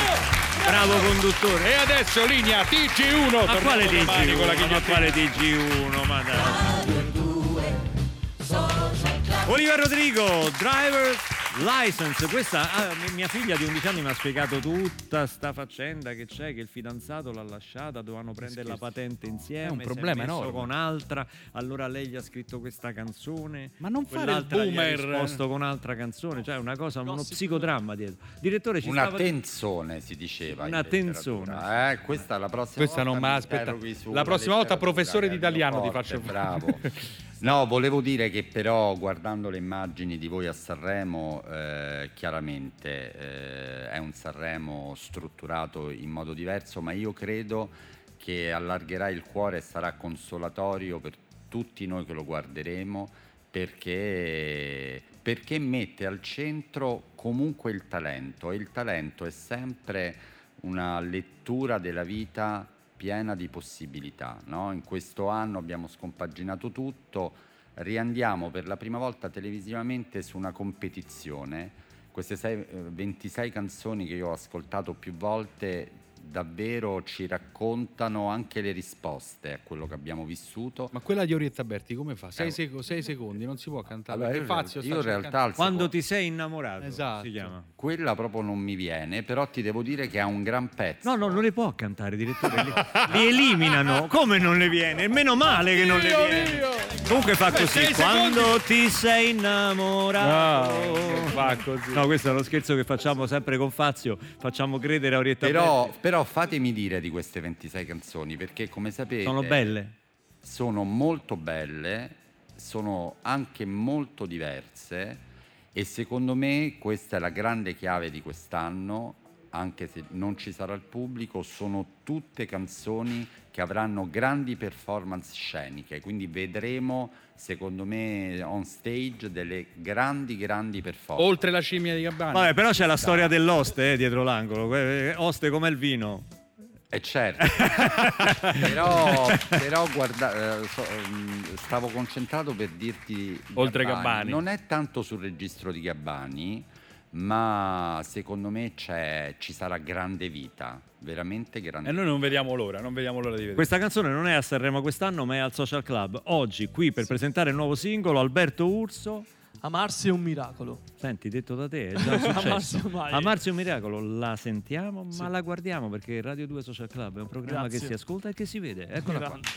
Bravo conduttore. E adesso linea TG1. Ma quale domani con la TG1? Ma quale TG1? Ma dai. Oliver Rodrigo, driver license. Questa ah, mi- mia figlia di 11 anni mi ha spiegato tutta sta faccenda che c'è, che il fidanzato l'ha lasciata, dovevano prendere la patente insieme. È un problema enorme. con altra, allora lei gli ha scritto questa canzone. Ma non fare il quell'altra gli ha boomer. risposto con un'altra canzone, cioè una cosa, uno psicodramma dietro. Direttore ci Una stava tenzone si diceva. Una tenzone. Eh, questa la prossima Questa non volta me mi sulla La prossima volta, professore di italiano ti faccio- Bravo. No, volevo dire che però guardando le immagini di voi a Sanremo, eh, chiaramente eh, è un Sanremo strutturato in modo diverso, ma io credo che allargherà il cuore e sarà consolatorio per tutti noi che lo guarderemo perché, perché mette al centro comunque il talento e il talento è sempre una lettura della vita piena di possibilità. no? In questo anno abbiamo scompaginato tutto, riandiamo per la prima volta televisivamente su una competizione. Queste sei- eh, 26 canzoni che io ho ascoltato più volte davvero ci raccontano anche le risposte a quello che abbiamo vissuto. Ma quella di Orietta Berti come fa? Sei, Eh, seco- sei secondi, non si può cantare. Allora, perché io, Fazio io in realtà al Quando ti sei innamorato, Esatto. si chiama. quella proprio non mi viene, però ti devo dire che ha un gran pezzo. No, no, non le può cantare, direttore. Li, li eliminano. Come non le viene? Meno male che non le viene. Comunque fa così. Quando ti sei innamorato. No, fa così. No, questo è uno scherzo che facciamo sempre con Fazio. Facciamo credere a Orietta Però, Berti. però fatemi dire di queste 26 canzoni, perché come sapete Sono belle. sono molto belle, sono anche molto diverse e secondo me questa è la grande chiave di quest'anno, anche se non ci sarà il pubblico, sono tutte canzoni che avranno grandi performance sceniche, quindi vedremo secondo me on stage delle grandi grandi performance. Oltre la scimmia di Gabbani. Vabbè, però c'è la storia dell'oste eh, dietro l'angolo. Que- Oste come il vino. Eh certo, però, però guarda, eh, mm, stavo concentrato per dirti Oltre Gabbani. Non è tanto sul registro di Gabbani, ma secondo me c'è- ci sarà grande vita, veramente grande E noi non vediamo l'ora, non vediamo l'ora di vedere. Questa canzone non è a Sanremo quest'anno, ma è al Social Club. Oggi, qui per presentare il nuovo singolo, Alberto Urso. Amarsi è un miracolo. Senti, detto da te, è già successo. Amarsi è un miracolo, la sentiamo, ma la guardiamo perché Radio 2 Social Club è un programma Grazie. che si ascolta e che si vede. Eccola qua. Grande.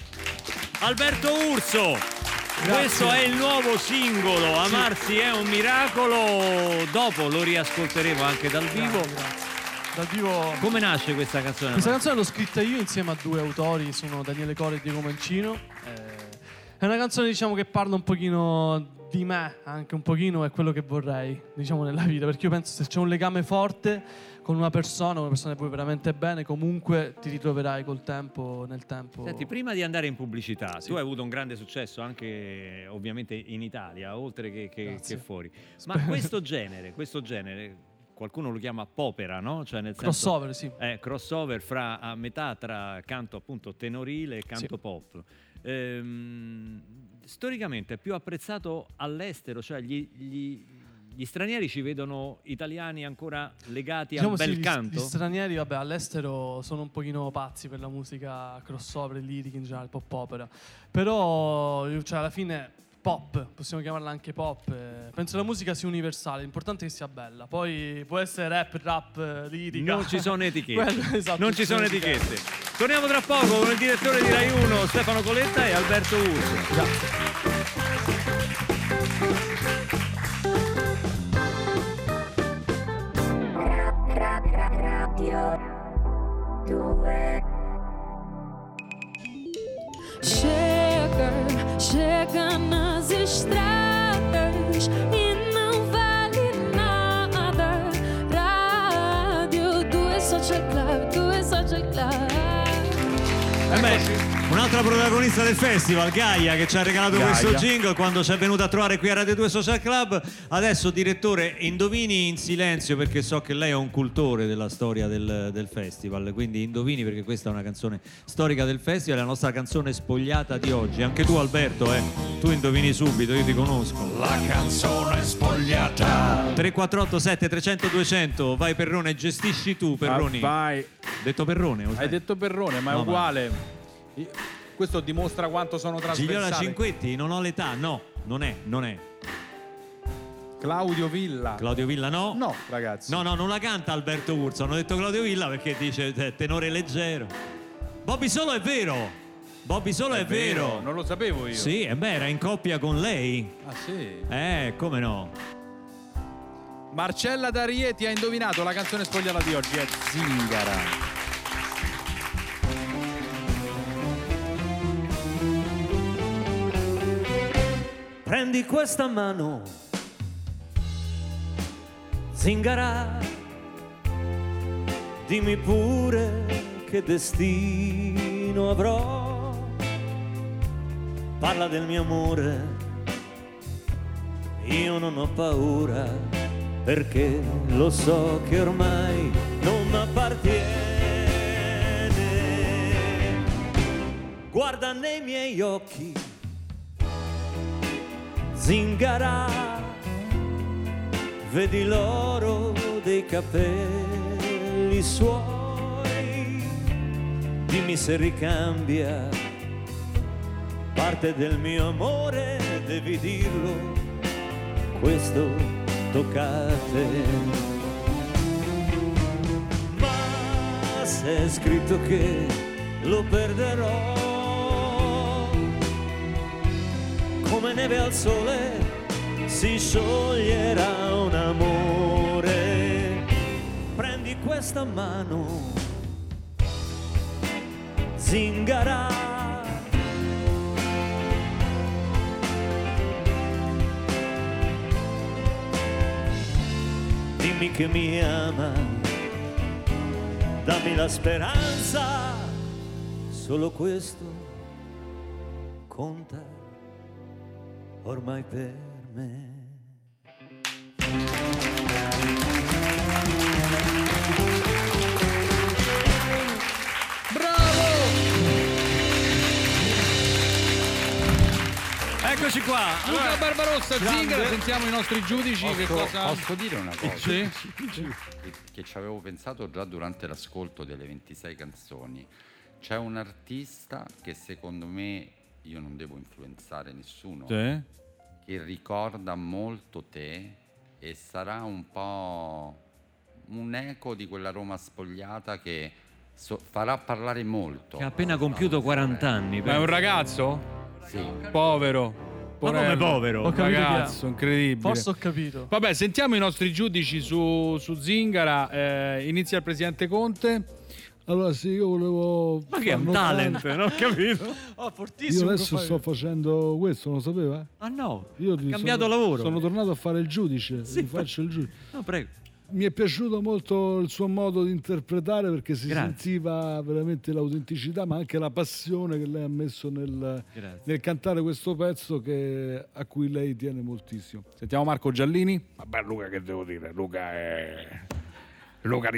Alberto Urso! Questo è il nuovo singolo, Amarsi è un miracolo. Dopo lo riascolteremo anche dal vivo. Grazie. Dal vivo. Come nasce questa canzone? Questa canzone l'ho scritta io insieme a due autori, sono Daniele Core e Diego Mancino. Eh, è una canzone diciamo che parla un pochino di me, anche un pochino è quello che vorrei, diciamo nella vita, perché io penso se c'è un legame forte con una persona, una persona che vuoi veramente bene, comunque ti ritroverai col tempo, nel tempo. Senti, prima di andare in pubblicità, tu hai avuto un grande successo anche ovviamente in Italia, oltre che, che- che fuori. Ma questo genere, questo genere, qualcuno lo chiama popera, no? Cioè nel senso, Crossover, sì. eh, crossover fra a metà tra canto appunto tenorile e canto Sì. pop. Ehm, storicamente è più apprezzato all'estero, cioè gli, gli- gli stranieri ci vedono italiani ancora legati Diciamo al bel sì, gli- canto. Gli stranieri, vabbè, all'estero sono un pochino pazzi per la musica crossover, lirica in generale, pop opera. Però, cioè, alla fine, pop, possiamo chiamarla anche pop. eh, Penso la musica sia universale, l'importante è che sia bella. Poi può essere rap, rap, lirica. Non ci sono etichette. Quello, esatto, non ci sono etichette. Torniamo tra poco con il direttore di Rai 1, Stefano Coletta e Alberto Urso. Grazie. Un'altra protagonista del festival, Gaia, che ci ha regalato Gaia. questo jingle quando ci è venuta a trovare qui a Radio 2 Social Club. Adesso, direttore, indovini in silenzio perché so che lei è un cultore della storia del, del festival. Quindi indovini perché questa è una canzone storica del festival, è la nostra canzone spogliata di oggi. Anche tu, Alberto, eh, tu indovini subito, io ti conosco. La canzone spogliata. 3487 300 200, vai Perrone, gestisci tu Perroni. Ah, vai. Detto Perrone, Hai detto Perrone, ma è No, uguale. Io- Questo dimostra quanto sono Gigliola trasversale. Cinquetti, non ho l'età, no, non è, non è. Claudio Villa. Claudio Villa no? No, ragazzi. No, no, non la canta Alberto Urso, hanno detto Claudio Villa perché dice eh, tenore leggero. Bobby Solo è vero. Bobby Solo è, vero. Non lo sapevo io. Sì, e beh, era in coppia con lei. Ah, sì. Eh, come no? Marcella D'Arieti ha indovinato la canzone spogliata di oggi, è Zingara. Prendi questa mano, zingara, dimmi pure che destino avrò. Parla del mio amore, io non ho paura, perché lo so che ormai non mi appartiene. guarda nei miei occhi, zingara, vedi l'oro dei capelli suoi, dimmi se ricambia parte del mio amore, devi dirlo, questo tocca a te. Ma se è scritto che lo perderò, come neve al sole si scioglierà un amore. Prendi questa mano, zingara. Dimmi che mi ama, dammi la speranza, solo questo conta ormai per me. Eccoci qua. Luca Allora, Barbarossa, grande. Zingara, sentiamo i nostri giudici che Posso, cosa... posso dire una cosa? Sì. Che, che ci avevo pensato già durante l'ascolto delle 26 canzoni. C'è un artista che secondo me io non devo influenzare nessuno, Sì. che ricorda molto te e sarà un po' un eco di quella Roma spogliata che so- farà parlare molto. Che ha appena compiuto 40 anni. Ma è un ragazzo? Sì. Povero. Ma come Porello. povero? Ho capito. Ragazzo, incredibile. Forse ho capito. Vabbè, sentiamo i nostri giudici su, su Zingara. Eh, inizia il presidente Conte. Allora sì, io volevo... Ma che è un talent, non ho capito. Oh, Io fortissimo. adesso sto facendo questo, non lo sapeva? Ah no, Io cambiato sono, lavoro. Sono tornato a fare il giudice, Sì, mi faccio il giudice. No, prego. Mi è piaciuto molto il suo modo di interpretare perché si Grazie. sentiva veramente l'autenticità, ma anche la passione che lei ha messo nel, nel cantare questo pezzo che- a cui lei tiene moltissimo. Sentiamo Marco Giallini. Vabbè Luca che devo dire, Luca è... Luca.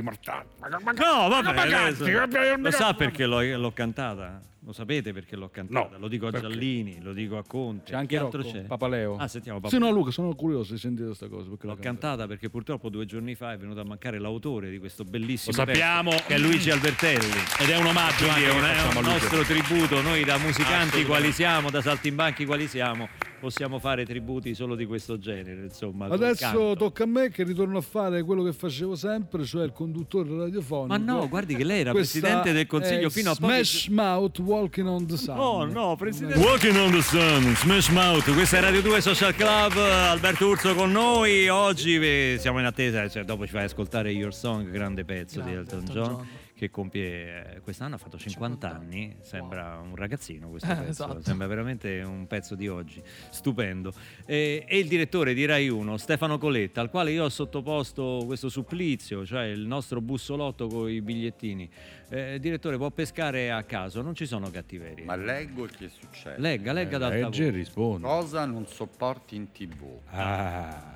Ma, ma, No, vabbè, ma cazzi, vabbè, lo sa perché l'ho, l'ho cantata? Lo sapete perché l'ho cantata? No, lo dico a perché? Giallini, lo dico a Conte. C'è anche Chi altro Rocco c'è? Papaleo. Ah, sentiamo Papaleo. no, Luca, sono curioso di sentire questa cosa. perché L'ho cantata perché purtroppo due giorni fa è venuto a mancare l'autore di questo bellissimo Lo sappiamo. testo, che è Luigi Albertelli. Ed è un omaggio Quindi anche è un, che è un nostro tributo, noi da musicanti quali siamo, da saltimbanchi quali siamo, possiamo fare tributi solo di questo genere, insomma. Adesso tocca a me che ritorno a fare quello che facevo sempre, cioè il conduttore radiofonico. Ma no, guardi che lei era presidente del consiglio fino a pochi Smash Mouth Walking on the Sun. Oh no, presidente. Walking on the Sun, Smash Mouth. Questa è Radio 2 Social Club. Alberto Urso con noi. Oggi eh, siamo in attesa, cioè, dopo ci fai ascoltare Your Song, grande pezzo di Grande Elton Elton John. John. Che compie eh, quest'anno ha fatto 50, anni, sembra un ragazzino questo Eh, pezzo, esatto. sembra veramente un pezzo di oggi, stupendo. E, e il direttore di Rai 1, Stefano Coletta, al quale io ho sottoposto questo supplizio, cioè il nostro bussolotto con i bigliettini. Eh, direttore, può pescare a caso, non ci sono cattiverie. Ma leggo e che succede. Legga, legga dal Legge e risponde. Cosa non sopporti in tv? Ah.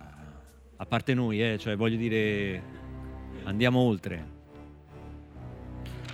A parte noi, eh, cioè voglio dire, andiamo oltre.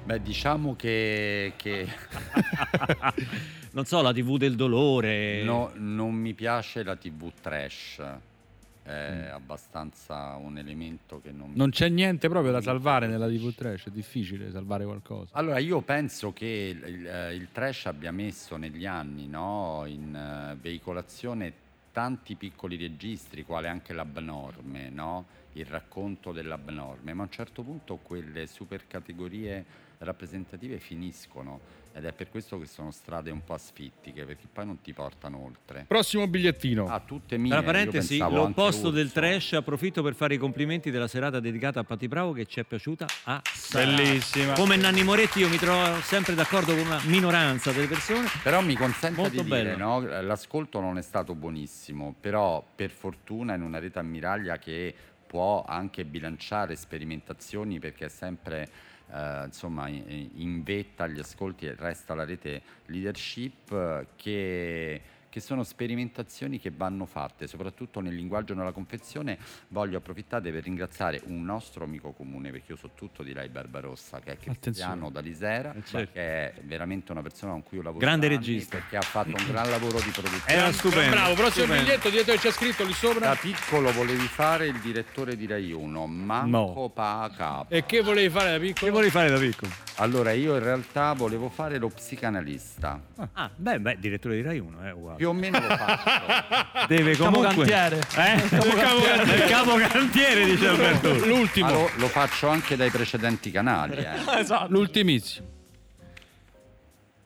Beh, diciamo che, che non so, la TV del dolore. no, non mi piace la tv trash. Mm. È abbastanza un elemento che non... Non c'è niente proprio da salvare nella TV trash, è difficile salvare qualcosa. Allora, io penso che il, il- il trash abbia messo negli anni no, in eh, veicolazione tanti piccoli registri, quale anche l'abnorme, no? il racconto dell'abnorme, ma a un certo punto quelle super categorie rappresentative finiscono ed è per questo che sono strade un po' asfittiche, perché poi non ti portano oltre. Prossimo bigliettino. Ah, tutte mie. Tra parentesi, l'opposto del trash, approfitto per fare i complimenti della serata dedicata a Patti Bravo che ci è piaciuta assai. Bellissima. Come Nanni Moretti io mi trovo sempre d'accordo con una minoranza delle persone. Però mi consente Molto di dire, bello. no? l'ascolto non è stato buonissimo, però per fortuna in una rete ammiraglia che può anche bilanciare sperimentazioni perché è sempre eh, insomma in, in vetta agli ascolti resta la rete leadership eh, che, che che sono sperimentazioni che vanno fatte, soprattutto nel linguaggio e nella confezione. Voglio approfittare per ringraziare un nostro amico comune, perché io so tutto di lei Barbarossa, che è Cristiano D'Alisera, certo. che è veramente una persona con cui io lavoro Grande regista. perché ha fatto un gran lavoro di produzione. Era stupendo. Bravo, prossimo stupendo. biglietto dietro c'è scritto lì sopra. Da piccolo volevi fare il direttore di Rai 1, manco pa capo. E che volevi fare da piccolo? Che volevi fare da piccolo? Allora, io in realtà volevo fare lo psicanalista. Ah, beh, beh, direttore di Rai 1, è uguale. Più o meno lo faccio. Deve comunque... Capocantiere. Eh? Il capocantiere, dice Alberto. L'ultimo. lo, lo faccio anche dai precedenti canali. eh. Esatto. L'ultimissimo.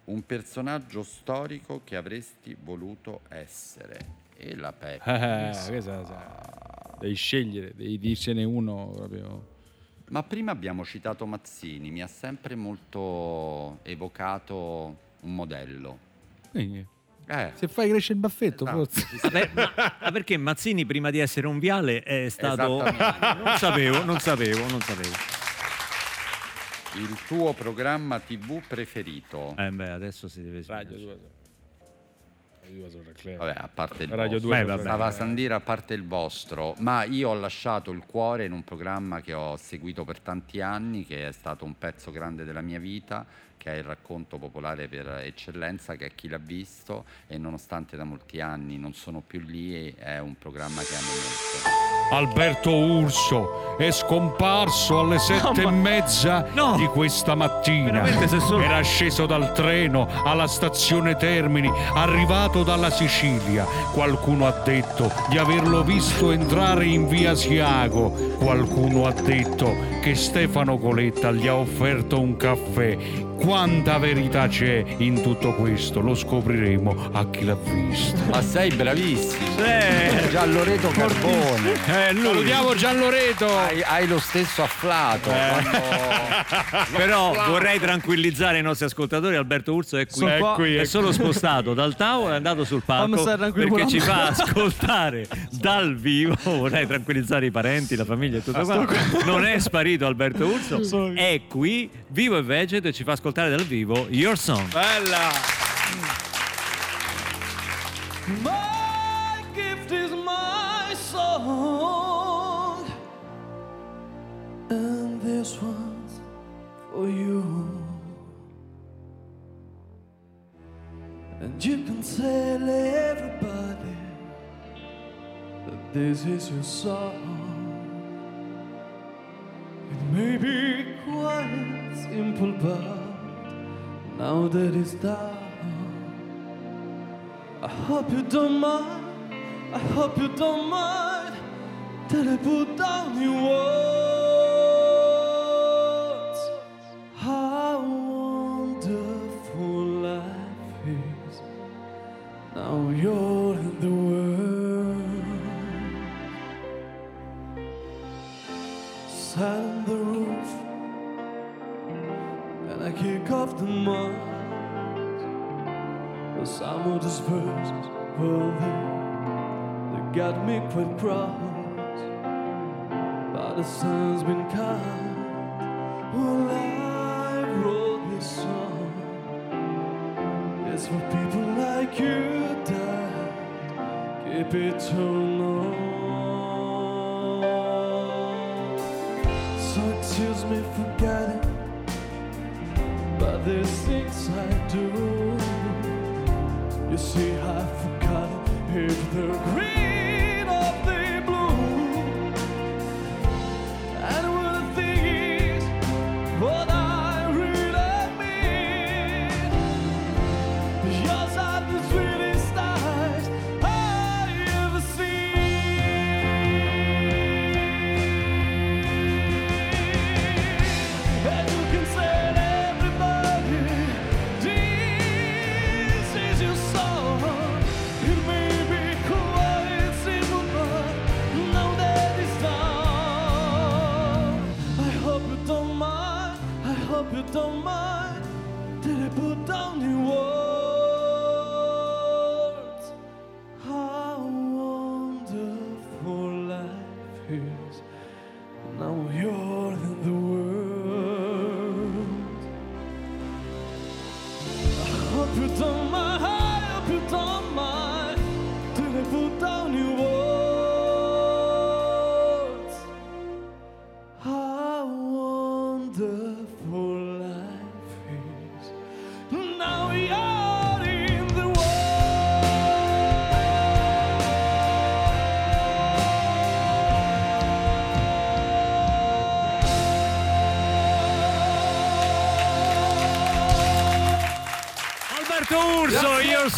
Un personaggio storico che avresti voluto essere. E la Peppa. Eh, questa sa- Devi scegliere, devi dircene uno proprio. Ma prima abbiamo citato Mazzini, mi ha sempre molto evocato un modello. Quindi, Eh, se fai crescere il baffetto, esatto, forse. Vabbè, ma, perché Mazzini prima di essere un viale è stato... Non sapevo, non sapevo, non sapevo. il tuo programma TV preferito. Eh beh, adesso si deve... Radio 2. Radio 2 sono Club. Vabbè, a parte il Radio vostro. 2 Beh. Stava Sandira a parte il vostro, ma io ho lasciato il cuore in un programma che ho seguito per tanti anni, che è stato un pezzo grande della mia vita, che è il racconto popolare per eccellenza, che è chi l'ha visto e nonostante da molti anni non sono più lì, è un programma che amo molto. Alberto Urso è scomparso alle sette e mezza No. di questa mattina. Solo- Era sceso dal treno alla stazione Termini, arrivato dalla Sicilia. Qualcuno ha detto di averlo visto entrare in via Siago. Qualcuno ha detto che Stefano Coletta gli ha offerto un caffè. Quanta verità c'è in tutto questo lo scopriremo a chi l'ha visto. Ma sei bravissimo! Eh, Gianloreto Carbone! eh, lui. Salutiamo Gianloreto! Hai, hai lo stesso afflato. quando- Però vorrei tranquillizzare i nostri ascoltatori, Alberto Urso è qui, Sono qua. qui, è solo spostato dal tavolo, è andato sul palco perché ci fa ascoltare dal vivo, vorrei tranquillizzare i parenti, la famiglia e tutto quanto. Non è sparito Alberto Urso, qui. è qui, vivo e vegeto e ci fa ascoltare dal vivo Your Song. Bella! My gift is my song, and this one's for you. And you can tell everybody that this is your song. It may be quite simple, but now that it's done. I hope you don't mind. I hope you don't mind that I put down your words.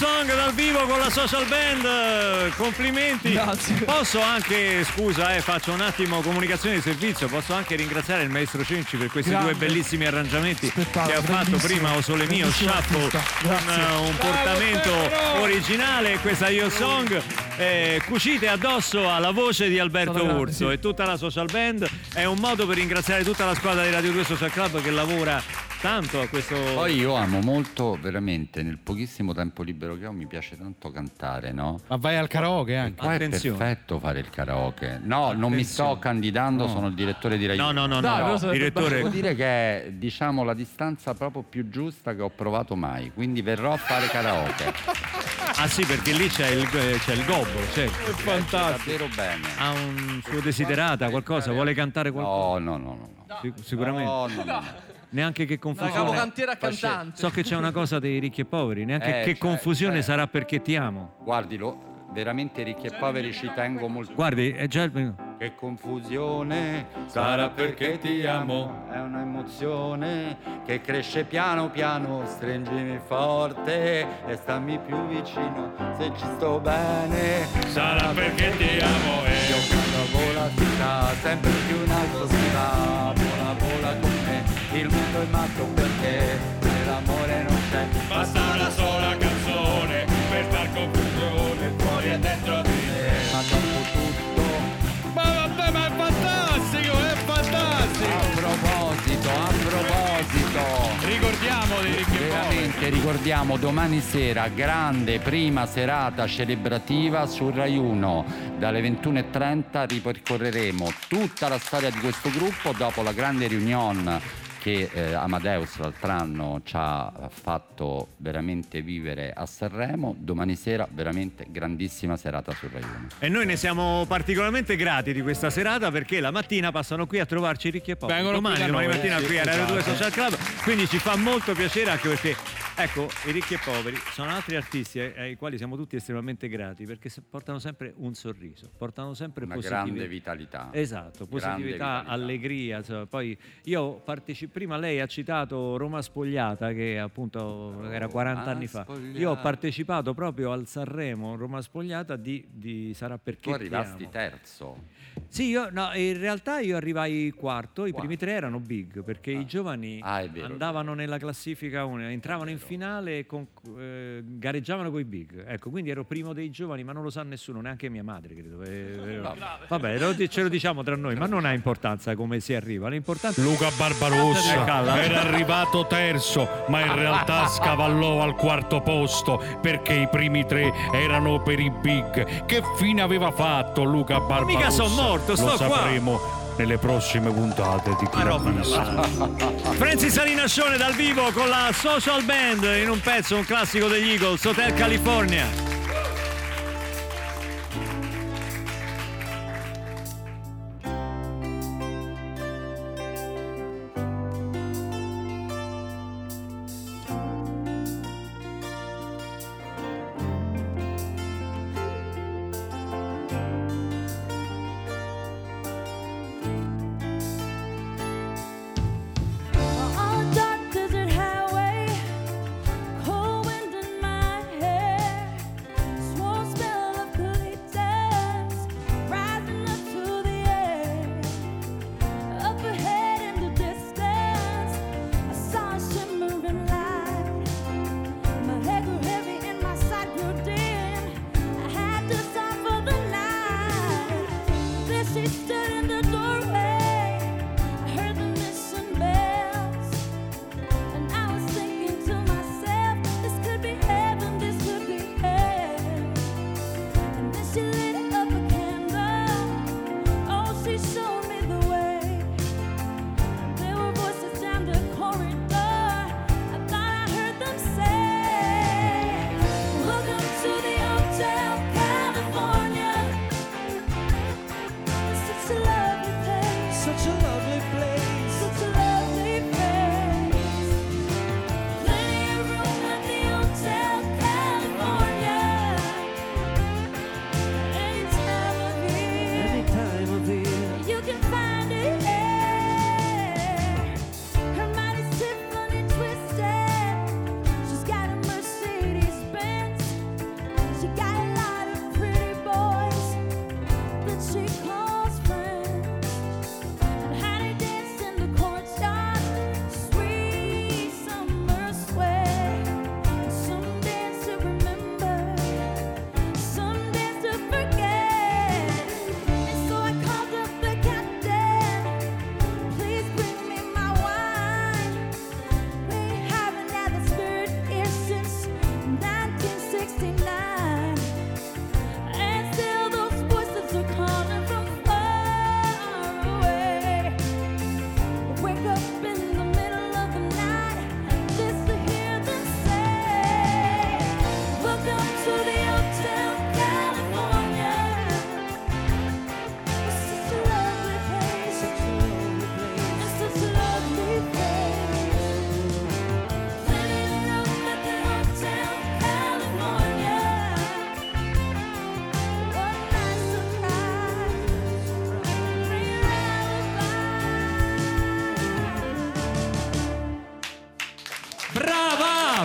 Song dal vivo con la social band. Complimenti. Grazie. Posso anche, scusa, eh, faccio un attimo comunicazione di servizio. Posso anche ringraziare il maestro Cenci per questi Grande. due bellissimi arrangiamenti Spettacolo, che ha fatto prima o Sole Mio Shuffle Grazie. eh, un portamento originale. Questa Your Song eh, cucite addosso alla voce di Alberto Sono grandi, Urso sì. e tutta la social band. È un modo per ringraziare tutta la squadra di Radio 2 Social Club che lavora tanto a questo. Poi io amo molto, veramente, nel pochissimo tempo libero che ho, mi piace tanto cantare, no? Ma vai al karaoke anche. Qua Attenzione. è perfetto fare il karaoke. No, non mi sto Attenzione. candidando, sono il direttore di Rai No, no, no, no, sarebbe direttore. Devo dire che è diciamo la distanza proprio più giusta che ho provato mai, quindi verrò a fare karaoke. Ah sì, perché lì c'è il, c'è il gobbo, c'è. Davvero bene. Ha un suo desiderata, qualcosa, vuole cantare qualcosa? No, no, no, no. no. Sic- sicuramente. No, no, no, no. Neanche che La confusione. capocantiera cantante. So che c'è una cosa dei ricchi e poveri, neanche Eh, che cioè, confusione eh. sarà perché ti amo. Guardilo, veramente ricchi e poveri ci tengo molto. Guardi, è già il. Che confusione sarà perché ti amo. È un'emozione che cresce piano piano. Stringimi forte e stammi più vicino. Se ci sto bene, Sarà perché ti amo e io cado vola sempre più in alto Il mondo è matto perché se l'amore non c'è. basta una sola canzone per far confusione fuori e dentro di te. Ma dopo tutto, Ma vabbè, ma è fantastico, è fantastico! a proposito, a proposito. Ricordiamo dei ricchi. Veramente ricordiamo domani sera grande prima serata celebrativa su Rai 1 dalle 21.30 ripercorreremo tutta la storia di questo gruppo dopo la grande reunion che eh, Amadeus l'altro anno ci ha fatto veramente vivere a Sanremo domani sera veramente grandissima serata su Rai 1 E noi ne siamo particolarmente grati di questa serata perché la mattina passano qui a trovarci ricchi e poveri. Vengono domani, domani mattina qui a Radio 2 esatto. Social Club. Quindi ci fa molto piacere anche perché, ecco, i ricchi e poveri sono altri artisti ai, quali siamo tutti estremamente grati perché portano sempre un sorriso, portano sempre una positività. grande vitalità Esatto, positività, vitalità. allegria. insomma. Poi io partecipo. Prima lei ha citato Roma Spogliata, che appunto era 40 anni fa. Spogliata. Io ho partecipato proprio al Sanremo Roma Spogliata di, di Sarà perché. tu ti arrivasti terzo Sì, io, no, in realtà io arrivai quarto, i primi tre erano big perché i giovani Ah, vero, andavano nella classifica una, entravano in finale con- eh, gareggiavano con i big. Ecco, quindi ero primo dei giovani, ma non lo sa nessuno, neanche mia madre, credo. Eh, eh, vabbè, lo ce lo diciamo tra noi, ma non ha importanza come si arriva, l'importante Luca Barbarossa alla- era arrivato terzo, ma in realtà scavallò al quarto posto perché i primi tre erano per i big. Che fine aveva fatto Luca Barbarossa? mica son morto, sto Lo qua. Nelle prossime puntate di Chi Ma l'ha roba da visto. Francis Salinascione dal vivo con la social band in un pezzo, un classico degli Eagles, Hotel California.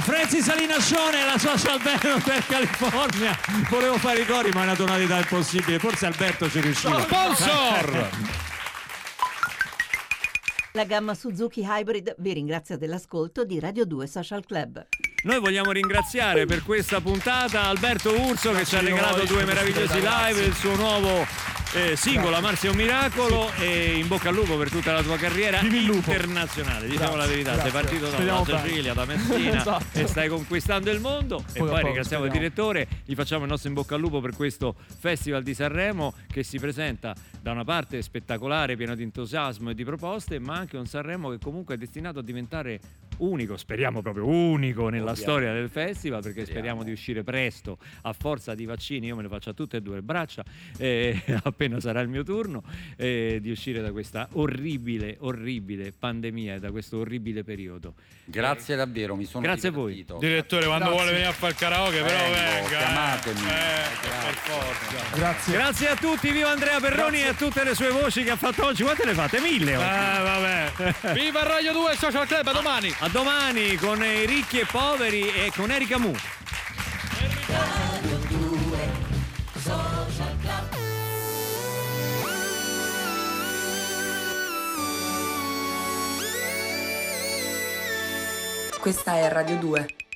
Francis Salinascione, la social band per California. Volevo fare i cori, ma è una tonalità impossibile. Forse Alberto ci riusciva. Sponsor! La gamma Suzuki Hybrid vi ringrazia dell'ascolto di Radio 2 Social Club. Noi vogliamo ringraziare per questa puntata Alberto Urso che ci ha regalato due meravigliosi live, il suo nuovo eh, singolo Amarsi è un miracolo e in bocca al lupo per tutta la tua carriera il internazionale. Diciamo Grazie, la verità, sei grazie. partito da Speriamo dalla. Sicilia, da Messina Esatto. e stai conquistando il mondo. e poi poco, ringraziamo il speriamo. direttore, gli facciamo il nostro in bocca al lupo per questo Festival di Sanremo che si presenta da una parte spettacolare, pieno di entusiasmo e di proposte, ma anche un Sanremo che comunque è destinato a diventare unico, speriamo proprio unico nella Ovviamente. storia del festival perché Speriamo. speriamo di uscire presto a forza di vaccini, io me ne faccio a tutte e due le braccia eh, appena sarà il mio turno, eh, di uscire da questa orribile, orribile pandemia e da questo orribile periodo. Grazie davvero, mi sono Grazie a voi. divertito. Direttore, quando Grazie. vuole venire a fare il karaoke, però Vengo, venga. eh. chiamatemi. Eh, per forza. Grazie. Grazie a tutti, viva Andrea Perroni e a tutte le sue voci che ha fatto oggi. Quante ne fate? Mille oggi. Eh, vabbè. Viva Radio 2 Social Club, a domani. A domani con i ricchi e poveri e con Erika Mu. Questa è Radio 2.